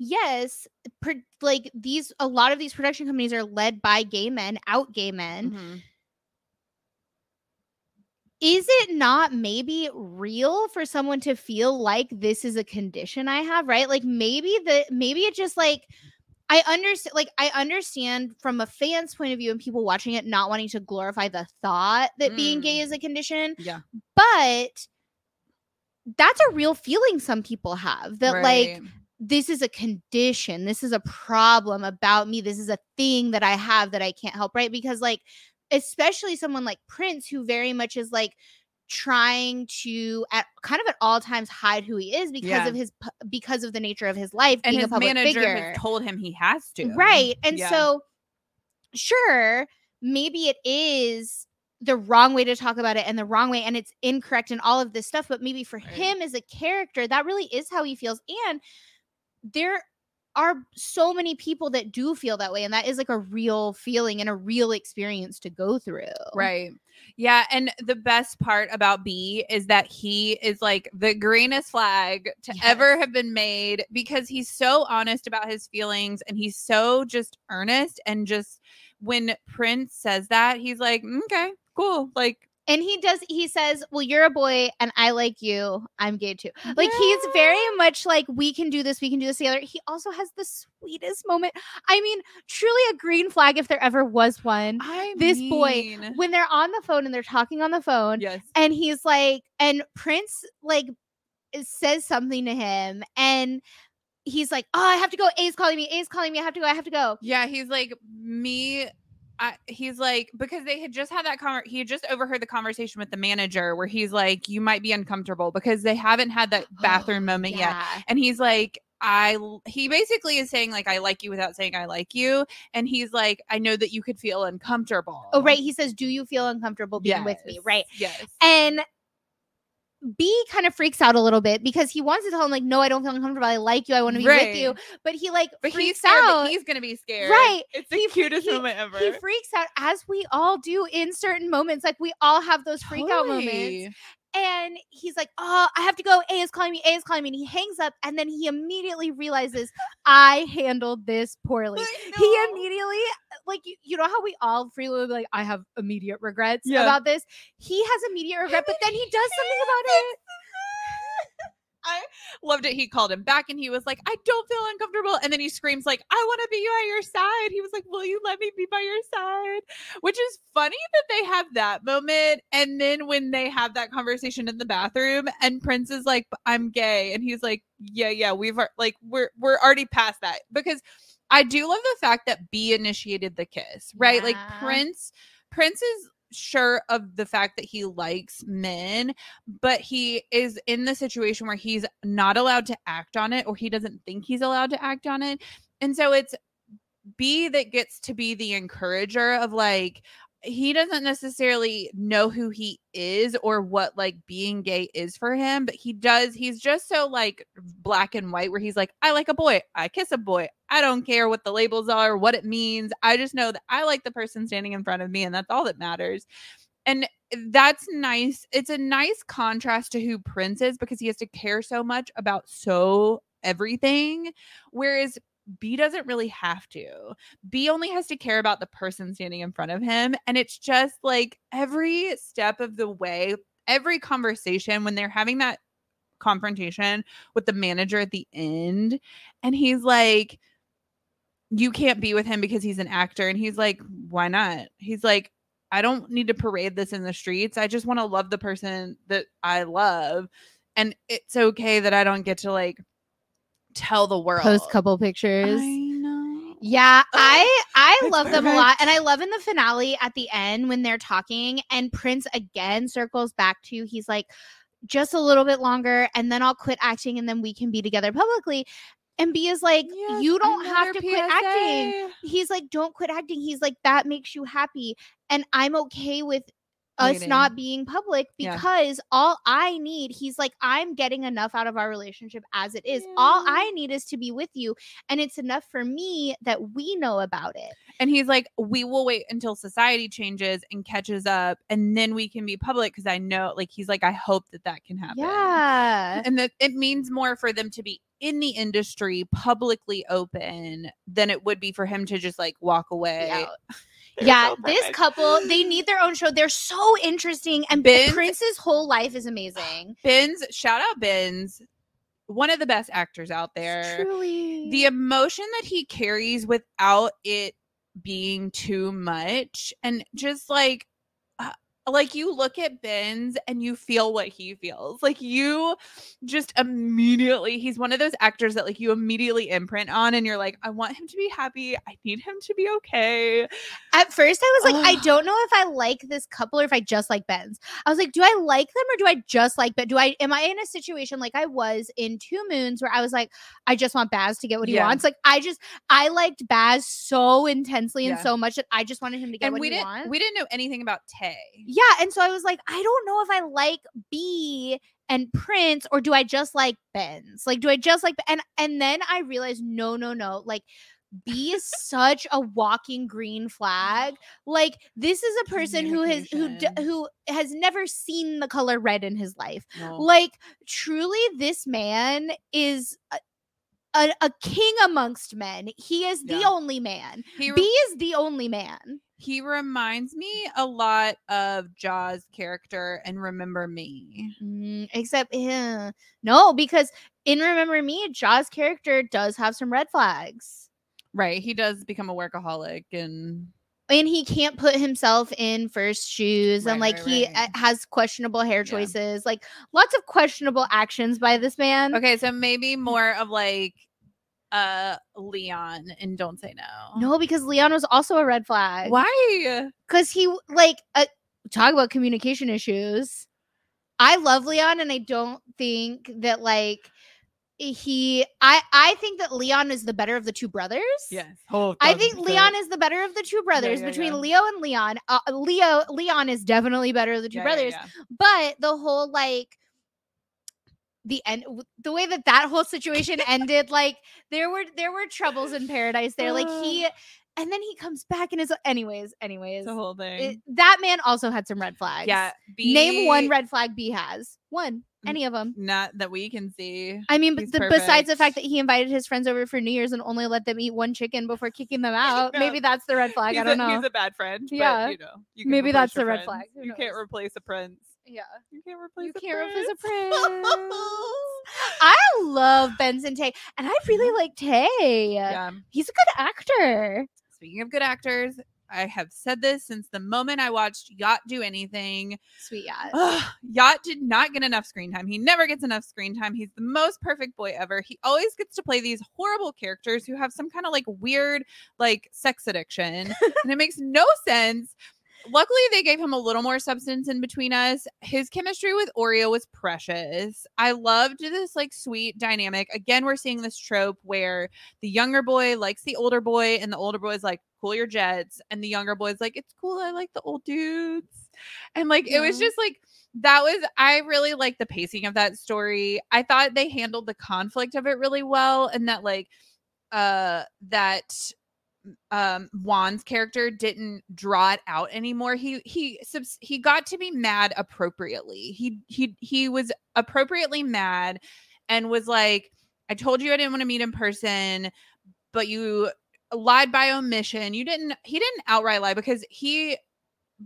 yes, per, like these a lot of these production companies are led by gay men, out gay men. Mhm. Is it not maybe real for someone to feel like this is a condition I have, right? Like maybe the maybe it just like I understand like I understand from a fan's point of view and people watching it not wanting to glorify the thought that being gay Mm. is a condition, Yeah. but that's a real feeling some people have that like Right. This is a condition this is a problem about me this is a thing that i have that i can't help right because like especially someone like prince who very much is like trying to at kind of at all times hide who he is because Yeah. of his because of the nature of his life and being a public manager figure has told him he has to. right and Yeah. so sure maybe it is the wrong way to talk about it and the wrong way and it's incorrect and all of this stuff but maybe for Right. him as a character that really is how he feels and there are so many people that do feel that way and that is like a real feeling and a real experience to go through Right. Yeah. And the best part about B is that he is like the greenest flag to ever have been made because he's so honest about his feelings and he's so just earnest. And just when Prince says that, he's like, "Mm, okay, cool. Like, and he does he says well you're a boy and i like you i'm gay too. Like he's very much like we can do this we can do this together. He also has the sweetest moment. I mean truly a green flag if there ever was one. I this boy, when they're on the phone and they're talking on the phone Yes. and he's like and prince like says something to him and he's like oh i have to go a's calling me a's calling me i have to go i have to go. Yeah, he's like me. I, he's like because they had just had that conver- he had just overheard the conversation with the manager where he's like you might be uncomfortable because they haven't had that bathroom moment yet Yeah. and he's like I he basically is saying like I like you without saying I like you and he's like I know that you could feel uncomfortable. oh right he says do you feel uncomfortable being with me right Yes. And B kind of freaks out a little bit because he wants to tell him like, no, I don't feel uncomfortable. I like you. I want to be with you. But he like But he's freaks scared out. that he's gonna be scared. Right. It's the He cutest he- moment ever. he freaks out as we all do in certain moments. Like we all have those freak out moments. And he's like, oh, I have to go. A is calling me. A is calling me. And he hangs up. And then he immediately realizes I handled this poorly. He immediately, like, you, you know how we all freely like, I have immediate regrets Yeah. about this. He has immediate regret, but then he does something about it. I loved it. He called him back and he was like, I don't feel uncomfortable. And then he screams, like, I want to be by your side. He was like, Will you let me be by your side? Which is funny that they have that moment. And then when they have that conversation in the bathroom, and Prince is like, I'm gay. And he's like, Yeah, yeah, we've like we're we're already past that. Because I do love the fact that B initiated the kiss, right? Like Prince, Prince is sure of the fact that he likes men but he is in the situation where he's not allowed to act on it or he doesn't think he's allowed to act on it. And so it's b that gets to be the encourager of like he doesn't necessarily know who he is or what like being gay is for him but he does he's just so like black and white where he's like i like a boy i kiss a boy i don't care what the labels are what it means i just know that i like the person standing in front of me and that's all that matters and eh, that's nice. It's a nice contrast to who Prince is because he has to care so much about so everything, whereas B doesn't really have to. B only has to care about the person standing in front of him. And it's just like every step of the way, every conversation when they're having that confrontation with the manager at the end, and he's like, You can't be with him because he's an actor. And he's like, Why not? He's like, I don't need to parade this in the streets. I just want to love the person that I love. And it's okay that I don't get to like tell the world. Post couple pictures. I know. Yeah, I I It's love them a lot, and I love in the finale at the end when they're talking, and Prince again circles back to he's like, just a little bit longer, and then I'll quit acting, and then we can be together publicly. And B is like, Yes, you don't have another to quit acting. He's like, don't quit acting. He's like, that makes you happy, and I'm okay with us not being public Yeah. because all I need, he's like, I'm getting enough out of our relationship as it is. All I need is to be with you. And it's enough for me that we know about it. And he's like, we will wait until society changes and catches up, and then we can be public. Because I know, like, he's like, I hope that that can happen. Yeah. and that it means more for them to be in the industry publicly open than it would be for him to just like walk away. out. They're Yeah, so this couple, they need their own show. They're so interesting. And Ben's- Prince's whole life is amazing. Ben's shout out Ben's one of the best actors out there. Truly. The emotion that he carries without it being too much and just like like you look at Ben's and you feel what he feels. Like you just immediately he's one of those actors that like you immediately imprint on and you're like I want him to be happy. I need him to be okay. At first, I was like, I don't know if I like this couple or if I just like Ben's. I was like, do I like them or do I just like Ben? Do I am I in a situation like I was in Two Moons where I was like, I just want Baz to get what he Yeah. wants? Like I just I liked Baz so intensely and Yeah. so much that I just wanted him to get And what we he didn't wants. we didn't know anything about Tay. Yeah, and so I was like, I don't know if I like B and Prince or do I just like Ben's? Like, do I just like and and then I realized no, no, no, like. B is such a walking green flag. Like this is a person who has who who has never seen the color red in his life. No. Like truly, this man is a, a, a king amongst men. He is the Yeah. only man. He B is the only man. He reminds me a lot of Jaws' character and Remember Me. Mm, except eh, no, because in Remember Me, Jaws' character does have some red flags. Right. He does become a workaholic and And he can't put himself in first shoes, and like right, he right. uh, has questionable hair Yeah. choices, like lots of questionable actions by this man. Okay, so maybe more of like uh Leon and Don't Say No. No, because Leon was also a red flag. Why? Because he like uh, talk about communication issues. I love Leon, and I don't think that like he. I I think that Leon is the better of the two brothers. Yes. Oh, I think Leon is the better of the two brothers yeah, between yeah. Leo and Leon. Uh, Leo Leon is definitely better of the two brothers, but the whole like the end the way that that whole situation ended like there were there were troubles in paradise there like he and then he comes back and is anyways anyways the whole thing. it- that man also had some red flags yeah. B, name one red flag b has one any of them not that we can see. I mean, but the, besides the fact that he invited his friends over for New Year's and only let them eat one chicken before kicking them out, know. maybe that's the red flag. he's I don't a, know. He's a bad friend. but, Yeah. you know, you Maybe that's the red friends. flag. You can't replace a prince. Yeah. You can't replace You a can't replace a prince. prince. I love Benson Tay, and I really mm-hmm. like Tay. yeah. He's a good actor. Speaking of good actors, I have said this since the moment I watched Yacht do anything. Sweet yacht. Ugh, Yacht did not get enough screen time. He never gets enough screen time. He's the most perfect boy ever. He always gets to play these horrible characters who have some kind of like weird like sex addiction. and it makes no sense. Luckily, they gave him a little more substance in between us. His chemistry with Oreo was precious. I loved this like sweet dynamic. Again, we're seeing this trope where the younger boy likes the older boy, and the older boy is like, cool your jets. And the younger boy is like, it's cool. I like the old dudes. And like, it was just like, that was, I really like the pacing of that story. I thought they handled the conflict of it really well. And that, like, uh, that um Juan's character didn't draw it out anymore. He he subs- he got to be mad appropriately. He he he was appropriately mad and was like, "I told you I didn't want to meet in person, but you lied by omission. You didn't he didn't outright lie because he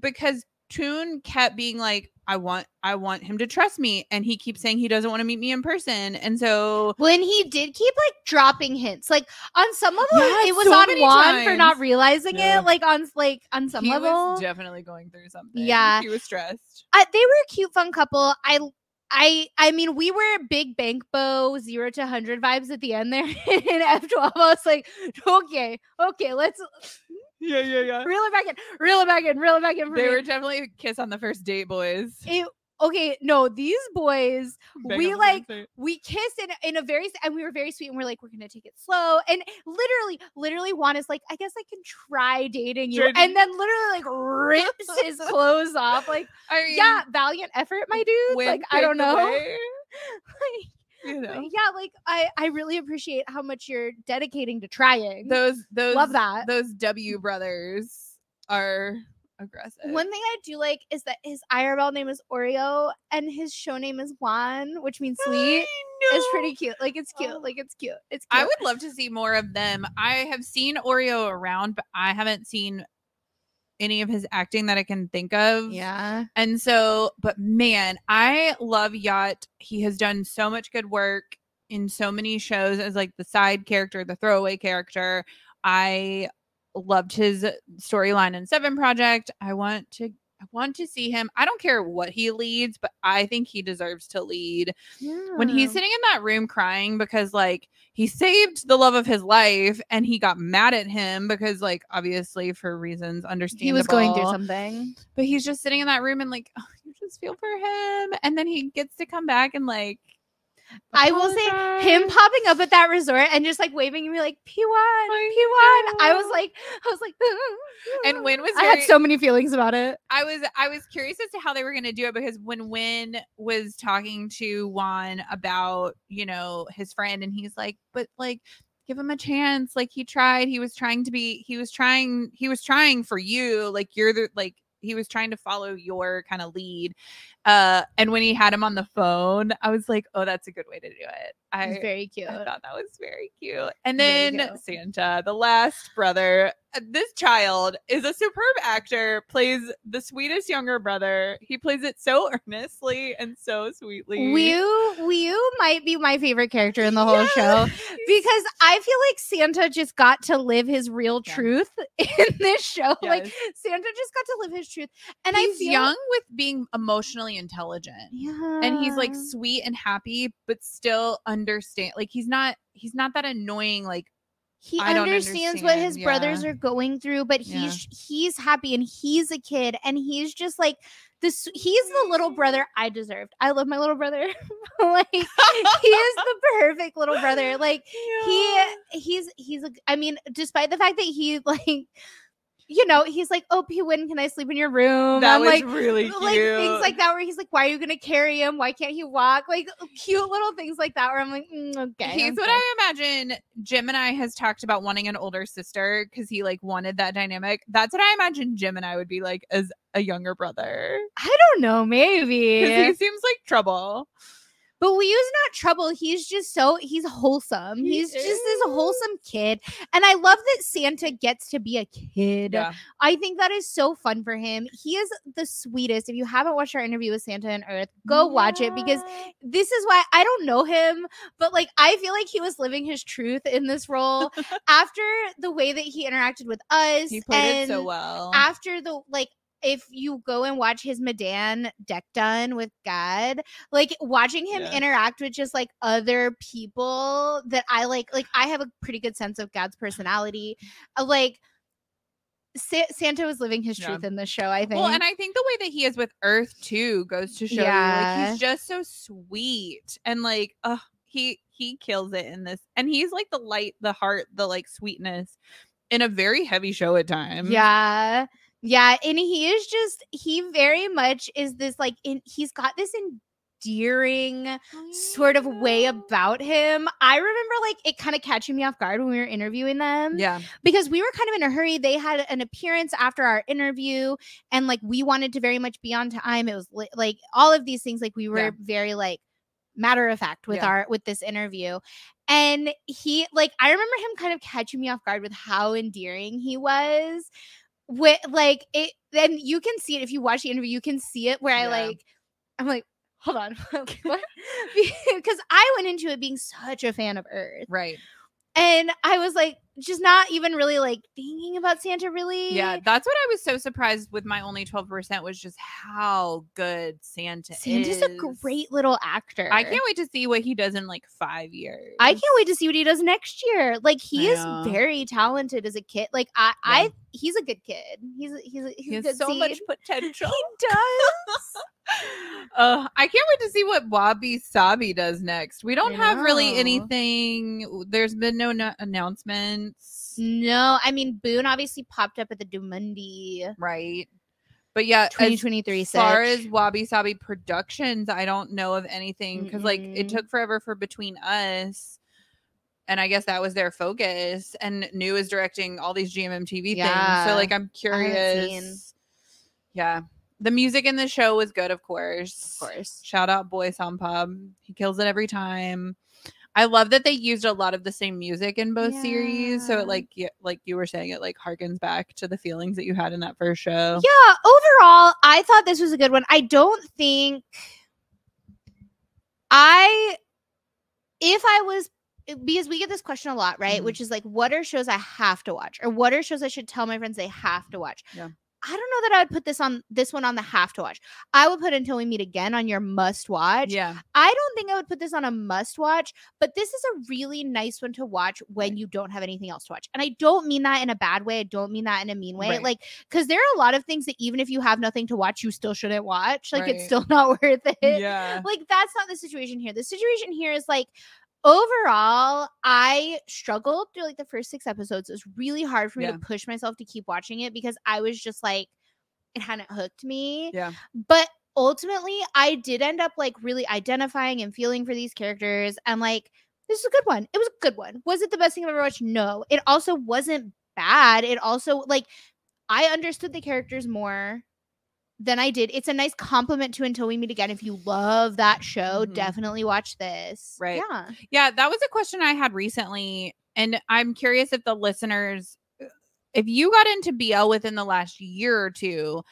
because Toon kept being like, I want I want him to trust me. And he keeps saying he doesn't want to meet me in person. And so when he did keep like dropping hints, like on some level, Yeah, it was so on many Juan for not realizing Yeah. it. Like on like on some he level, was definitely going through something. Yeah. He was stressed. I, they were a cute, fun couple. I. I I mean, we were big bank bow zero to hundred vibes at the end there in F twelve. I was like, okay, okay, let's Yeah, yeah, yeah. reel it back in, reel it back in, reel it back in. For They me. were definitely a kiss on the first date, boys. It- okay, no, these boys Bang we, like, we kissed in, in a very and we were very sweet and we're like we're gonna take it slow and literally literally Juan is like I guess I can try dating you Try and then literally like rips his clothes off like I mean, yeah valiant effort my dude like I don't know Like, you know. yeah like I I really appreciate how much you're dedicating to trying Those those love that those W brothers are aggressive. one thing I do like is that his IRL name is Oreo and his show name is Juan which means sweet it's pretty cute like it's cute Oh. like it's cute it's cute I would love to see more of them. I have seen Oreo around, but I haven't seen any of his acting that I can think of. yeah And so, but man, I love Yacht. He has done so much good work in so many shows as like the side character, the throwaway character. I loved his storyline in Seven Project. I want to I want to see him. I don't care what he leads, but I think he deserves to lead. When he's sitting in that room crying because like he saved the love of his life and he got mad at him because like obviously for reasons understandable he was going through something. but he's just sitting in that room and like oh, you just feel for him and then he gets to come back and like I will say him popping up at that resort and just like waving me like P1, I P1. I was like, I was like, And when was I had so many feelings about it. I was I was curious as to how they were going to do it because when Win was talking to Juan about you know his friend and he's like but like give him a chance. Like he tried. He was trying to be he was trying he was trying for you. Like you're the like he was trying to follow your kind of lead uh and when he had him on the phone I was like oh that's a good way to do it It was very cute. I thought that was very cute. And then cute. Santa, the last brother. uh, This child is a superb actor, plays the sweetest younger brother. He plays it so earnestly and so sweetly. Wyu, Wyu might be my favorite character in the whole Yes. show because I feel like Santa just got to live his real Yeah. truth in this show. Like Santa just got to live his truth, and he's I feel young with being emotionally intelligent. yeah, And he's like sweet and happy, but still understand. Like he's not he's not that annoying. Like he I understands what his understand, brothers are going through but Yeah. he's he's happy and he's a kid and he's just like this he's the little brother i deserved i love my little brother like he is the perfect little brother like he he's he's a, i mean despite the fact that he like you know he's like oh p Win, can i sleep in your room that i'm was like really cute. like things like that where he's like why are you gonna carry him why can't he walk like cute little things like that where i'm like mm, okay He's what I'm what sorry. I imagine Gemini has talked about wanting an older sister because he like wanted that dynamic. That's what I imagine Gemini would be like as a younger brother. I don't know, maybe. He seems like trouble. But Wiyu's not trouble. He's just so he's wholesome. He he's just this wholesome kid. And I love that Santa gets to be a kid. Yeah. I think that is so fun for him. He is the sweetest. If you haven't watched our interview with Santa and Earth, go watch it because this is why I don't know him, but like I feel like he was living his truth in this role after the way that he interacted with us. he played it so well. after the like if you go and watch his Madan deck done with God, like watching him Yeah. interact with just like other people that I like, like I have a pretty good sense of God's personality. Uh, like Sa- Santa was living his Yeah. truth in the show, I think. well, and I think the way that he is with Earth too goes to show you like he's just so sweet and like uh he he kills it in this and he's like the light, the heart, the like sweetness in a very heavy show at times. Yeah. Yeah. And he is just, he very much is this like, in, he's got this endearing sort of way oh, about him. I remember like it kind of catching me off guard when we were interviewing them. Yeah. Because we were kind of in a hurry. They had an appearance after our interview and like we wanted to very much be on time. It was li- like all of these things like we were Yeah. very like matter of fact with Yeah. our with this interview. And he like I remember him kind of catching me off guard with how endearing he was. With like it then you can see it if you watch the interview, you can see it where I Yeah. like I'm like, hold on. what? because I went into it being such a fan of Earth. Right. And I was like, just not even really like thinking about Santa really. Yeah. That's what I was so surprised with my only 12% was just how good Santa is. Santa's is. a great little actor. I can't wait to see what he does in like five years. I can't wait to see what he does next year. Like he is very talented as a kid. Like I, Yeah. I, he's a good kid. He's a, he's a, he's He a has so much potential. He does. uh, I can't wait to see what Wabi Sabi does next. We don't I have really anything. There's been no, no announcements, no, I mean Boun obviously popped up at the Dumundi right? But yeah, 2023 as 2023 far as Wabi Sabi Productions, I don't know of anything because like it took forever for Between Us. And I guess that was their focus. And New is directing all these GMMTV things. So like I'm curious. Yeah. The music in the show was good, of course. of course. Shout out Boy Sompob. He kills it every time. I love that they used a lot of the same music in both series. So it like yeah, like you were saying, it like harkens back to the feelings that you had in that first show. Yeah, overall, I thought this was a good one. I don't think I if I was because we get this question a lot, right? Mhm. Which is like, what are shows I have to watch, or what are shows I should tell my friends they have to watch? Yeah. I don't know that I would put this on this one on the have to watch. I would put Until We Meet Again on your must watch. Yeah. I don't think I would put this on a must watch, but this is a really nice one to watch when you don't have anything else to watch. And I don't mean that in a bad way. I don't mean that in a mean way. Right. Like, because there are a lot of things that even if you have nothing to watch, you still shouldn't watch. Like, it's still not worth it. Yeah. Like, that's not the situation here. The situation here is like, overall, I struggled through like the first six episodes. It was really hard for me Yeah. to push myself to keep watching it because I was just like, it hadn't hooked me. Yeah. but ultimately i did end up like really identifying and feeling for these characters and like this is a good one. It was a good one. Was it the best thing i've ever watched? No. It also wasn't bad. It also like i understood the characters more than i did it's a nice compliment to until we meet again if you love that show Mhm. definitely watch this Right. yeah Yeah, that was a question I had recently. And I'm curious if the listeners, if you got into BL within the last year or two,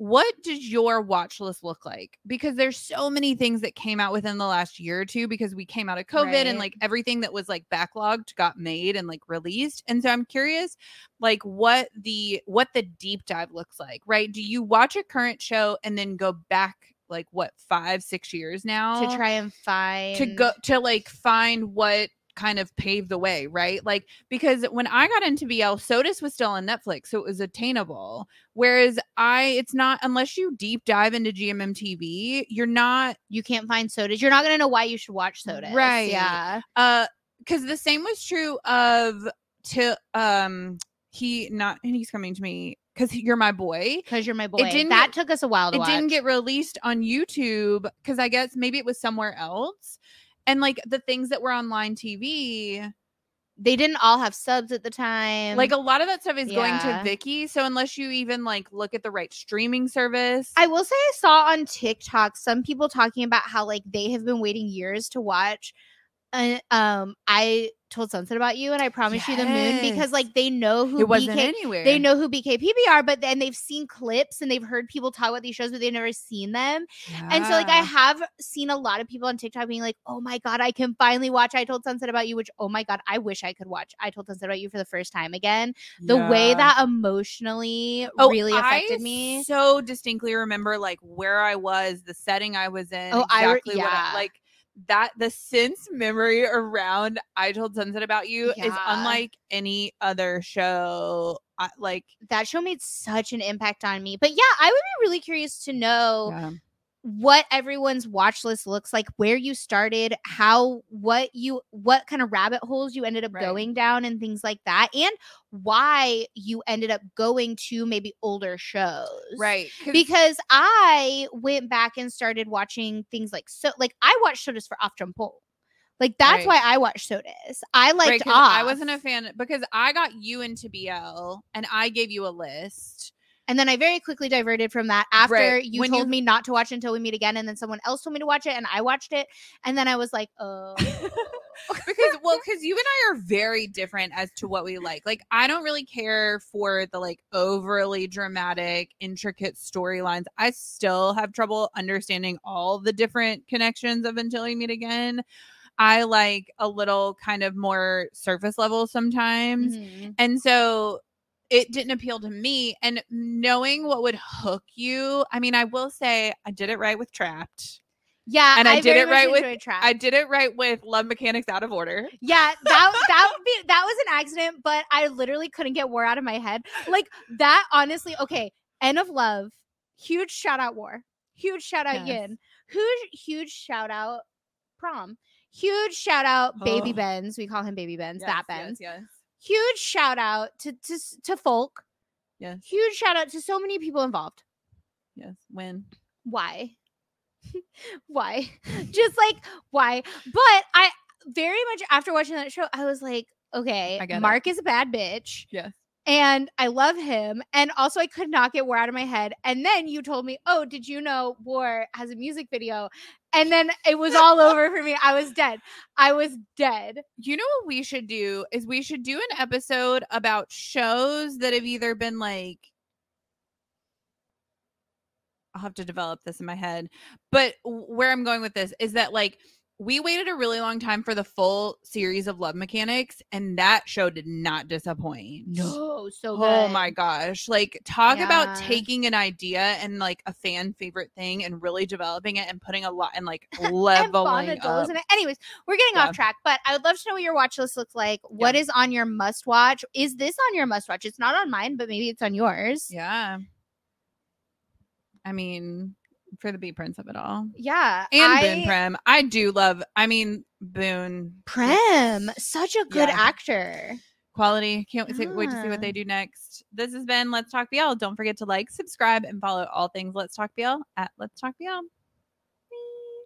what does your watch list look like? Because there's so many things that came out within the last year or two because we came out of COVID and like everything that was like backlogged got made and like released. And so I'm curious like what the what the deep dive looks like, right? Do you watch a current show and then go back like what 5 6 years now? to try and find to go to like find what kind of paved the way, right? Like because when I got into BL, SOTUS was still on Netflix, so it was attainable. Whereas I, it's not unless you deep dive into GMMTV, you're not you can't find SOTUS you're not gonna know why you should watch SOTUS Right. yeah uh because the same was true of to um he not and he's coming to me because you're my boy. because you're my boy It didn't that took us a while to it watch didn't get released on YouTube because I guess maybe it was somewhere else. And like the things that were on line TV, they didn't all have subs at the time. like a lot of that stuff is going to Viki. So unless you even like look at the right streaming service, I will say I saw on TikTok some people talking about how like they have been waiting years to watch. Uh, um, I told Sunset about you, and I promise you the moon because like they know who it wasn't BK anywhere. they know who BKPP are, but then they've seen clips and they've heard people talk about these shows, but they've never seen them. And so like I have seen a lot of people on TikTok being like, "Oh my god, I can finally watch I Told Sunset About You," which oh my god, I wish I could watch I Told Sunset About You for the first time again. The way that emotionally Oh, really affected I me. So distinctly remember like where I was, the setting I was in. Oh, I re- exactly what I- yeah. like that. The sense memory around I told Sunset about you is unlike any other show. I, like that show made such an impact on me. But yeah, I would be really curious to know yeah. What everyone's watch list looks like, where you started, how what you what kind of rabbit holes you ended up Right. going down and things like that and why you ended up going to maybe older shows. right 'cause- Because I went back and started watching things like so like I watched SOTUS for Off Jumpol. Like that's Right. why I watched SOTUS. I liked Right. I wasn't a fan because I got you into BL and I gave you a list. And then I very quickly diverted from that after Right. you When told you- me not to watch until we meet again. And then someone else told me to watch it and I watched it. And then I was like, oh. because well because you and i are very different as to what we like like i don't really care for the like overly dramatic intricate storylines i still have trouble understanding all the different connections of until we meet again i like a little kind of more surface level sometimes Mhm. and so it didn't appeal to me and knowing what would hook you i mean i will say i did it right with trapped Yeah. And I did very it right with- Trapped. i did it right with love mechanics out of order Yeah, that that would be that was an accident, but I literally couldn't get War out of my head. Like that, honestly. Okay, End of Love, huge shout out War, huge shout out Yes. Yin, huge huge shout out Prom, huge shout out Baby Oh. Benz. We call him Baby Benz. that Benz. yes, yes. Huge shout out to to to Folk. Yes. Huge shout out to so many people involved. Yes. When? Why? why? Just like why? But I very much after watching that show, I was like, okay. Mark is a bad bitch. Yes. And I love him. And also I could not get War out of my head. And then you told me, oh, did you know War has a music video? And then it was all over for me. I was dead. I was dead. You know what we should do is we should do an episode about shows that have either been like I'll have to develop this in my head. But where I'm going with this is that like we waited a really long time for the full series of Love Mechanics and that show did not disappoint. No, so oh good. Oh my gosh. Like talk about taking an idea and like a fan favorite thing and really developing it and putting a lot and like and leveling Fauna up. Dolls in it. Anyways, we're getting Yeah. off track, but I would love to know what your watch list looks like. What is on your must watch? Is this on your must watch? It's not on mine, but maybe it's on yours. Yeah. I mean, for the B Prince of it all. Yeah. And I, Boun Prem. I do love I mean Boun. Prem, such a good Yeah. actor. Quality. Can't wait to, wait to see what they ah. do next. This has been Let's Talk BL. Don't forget to like, subscribe, and follow all things Let's Talk BL at Let's Talk BL.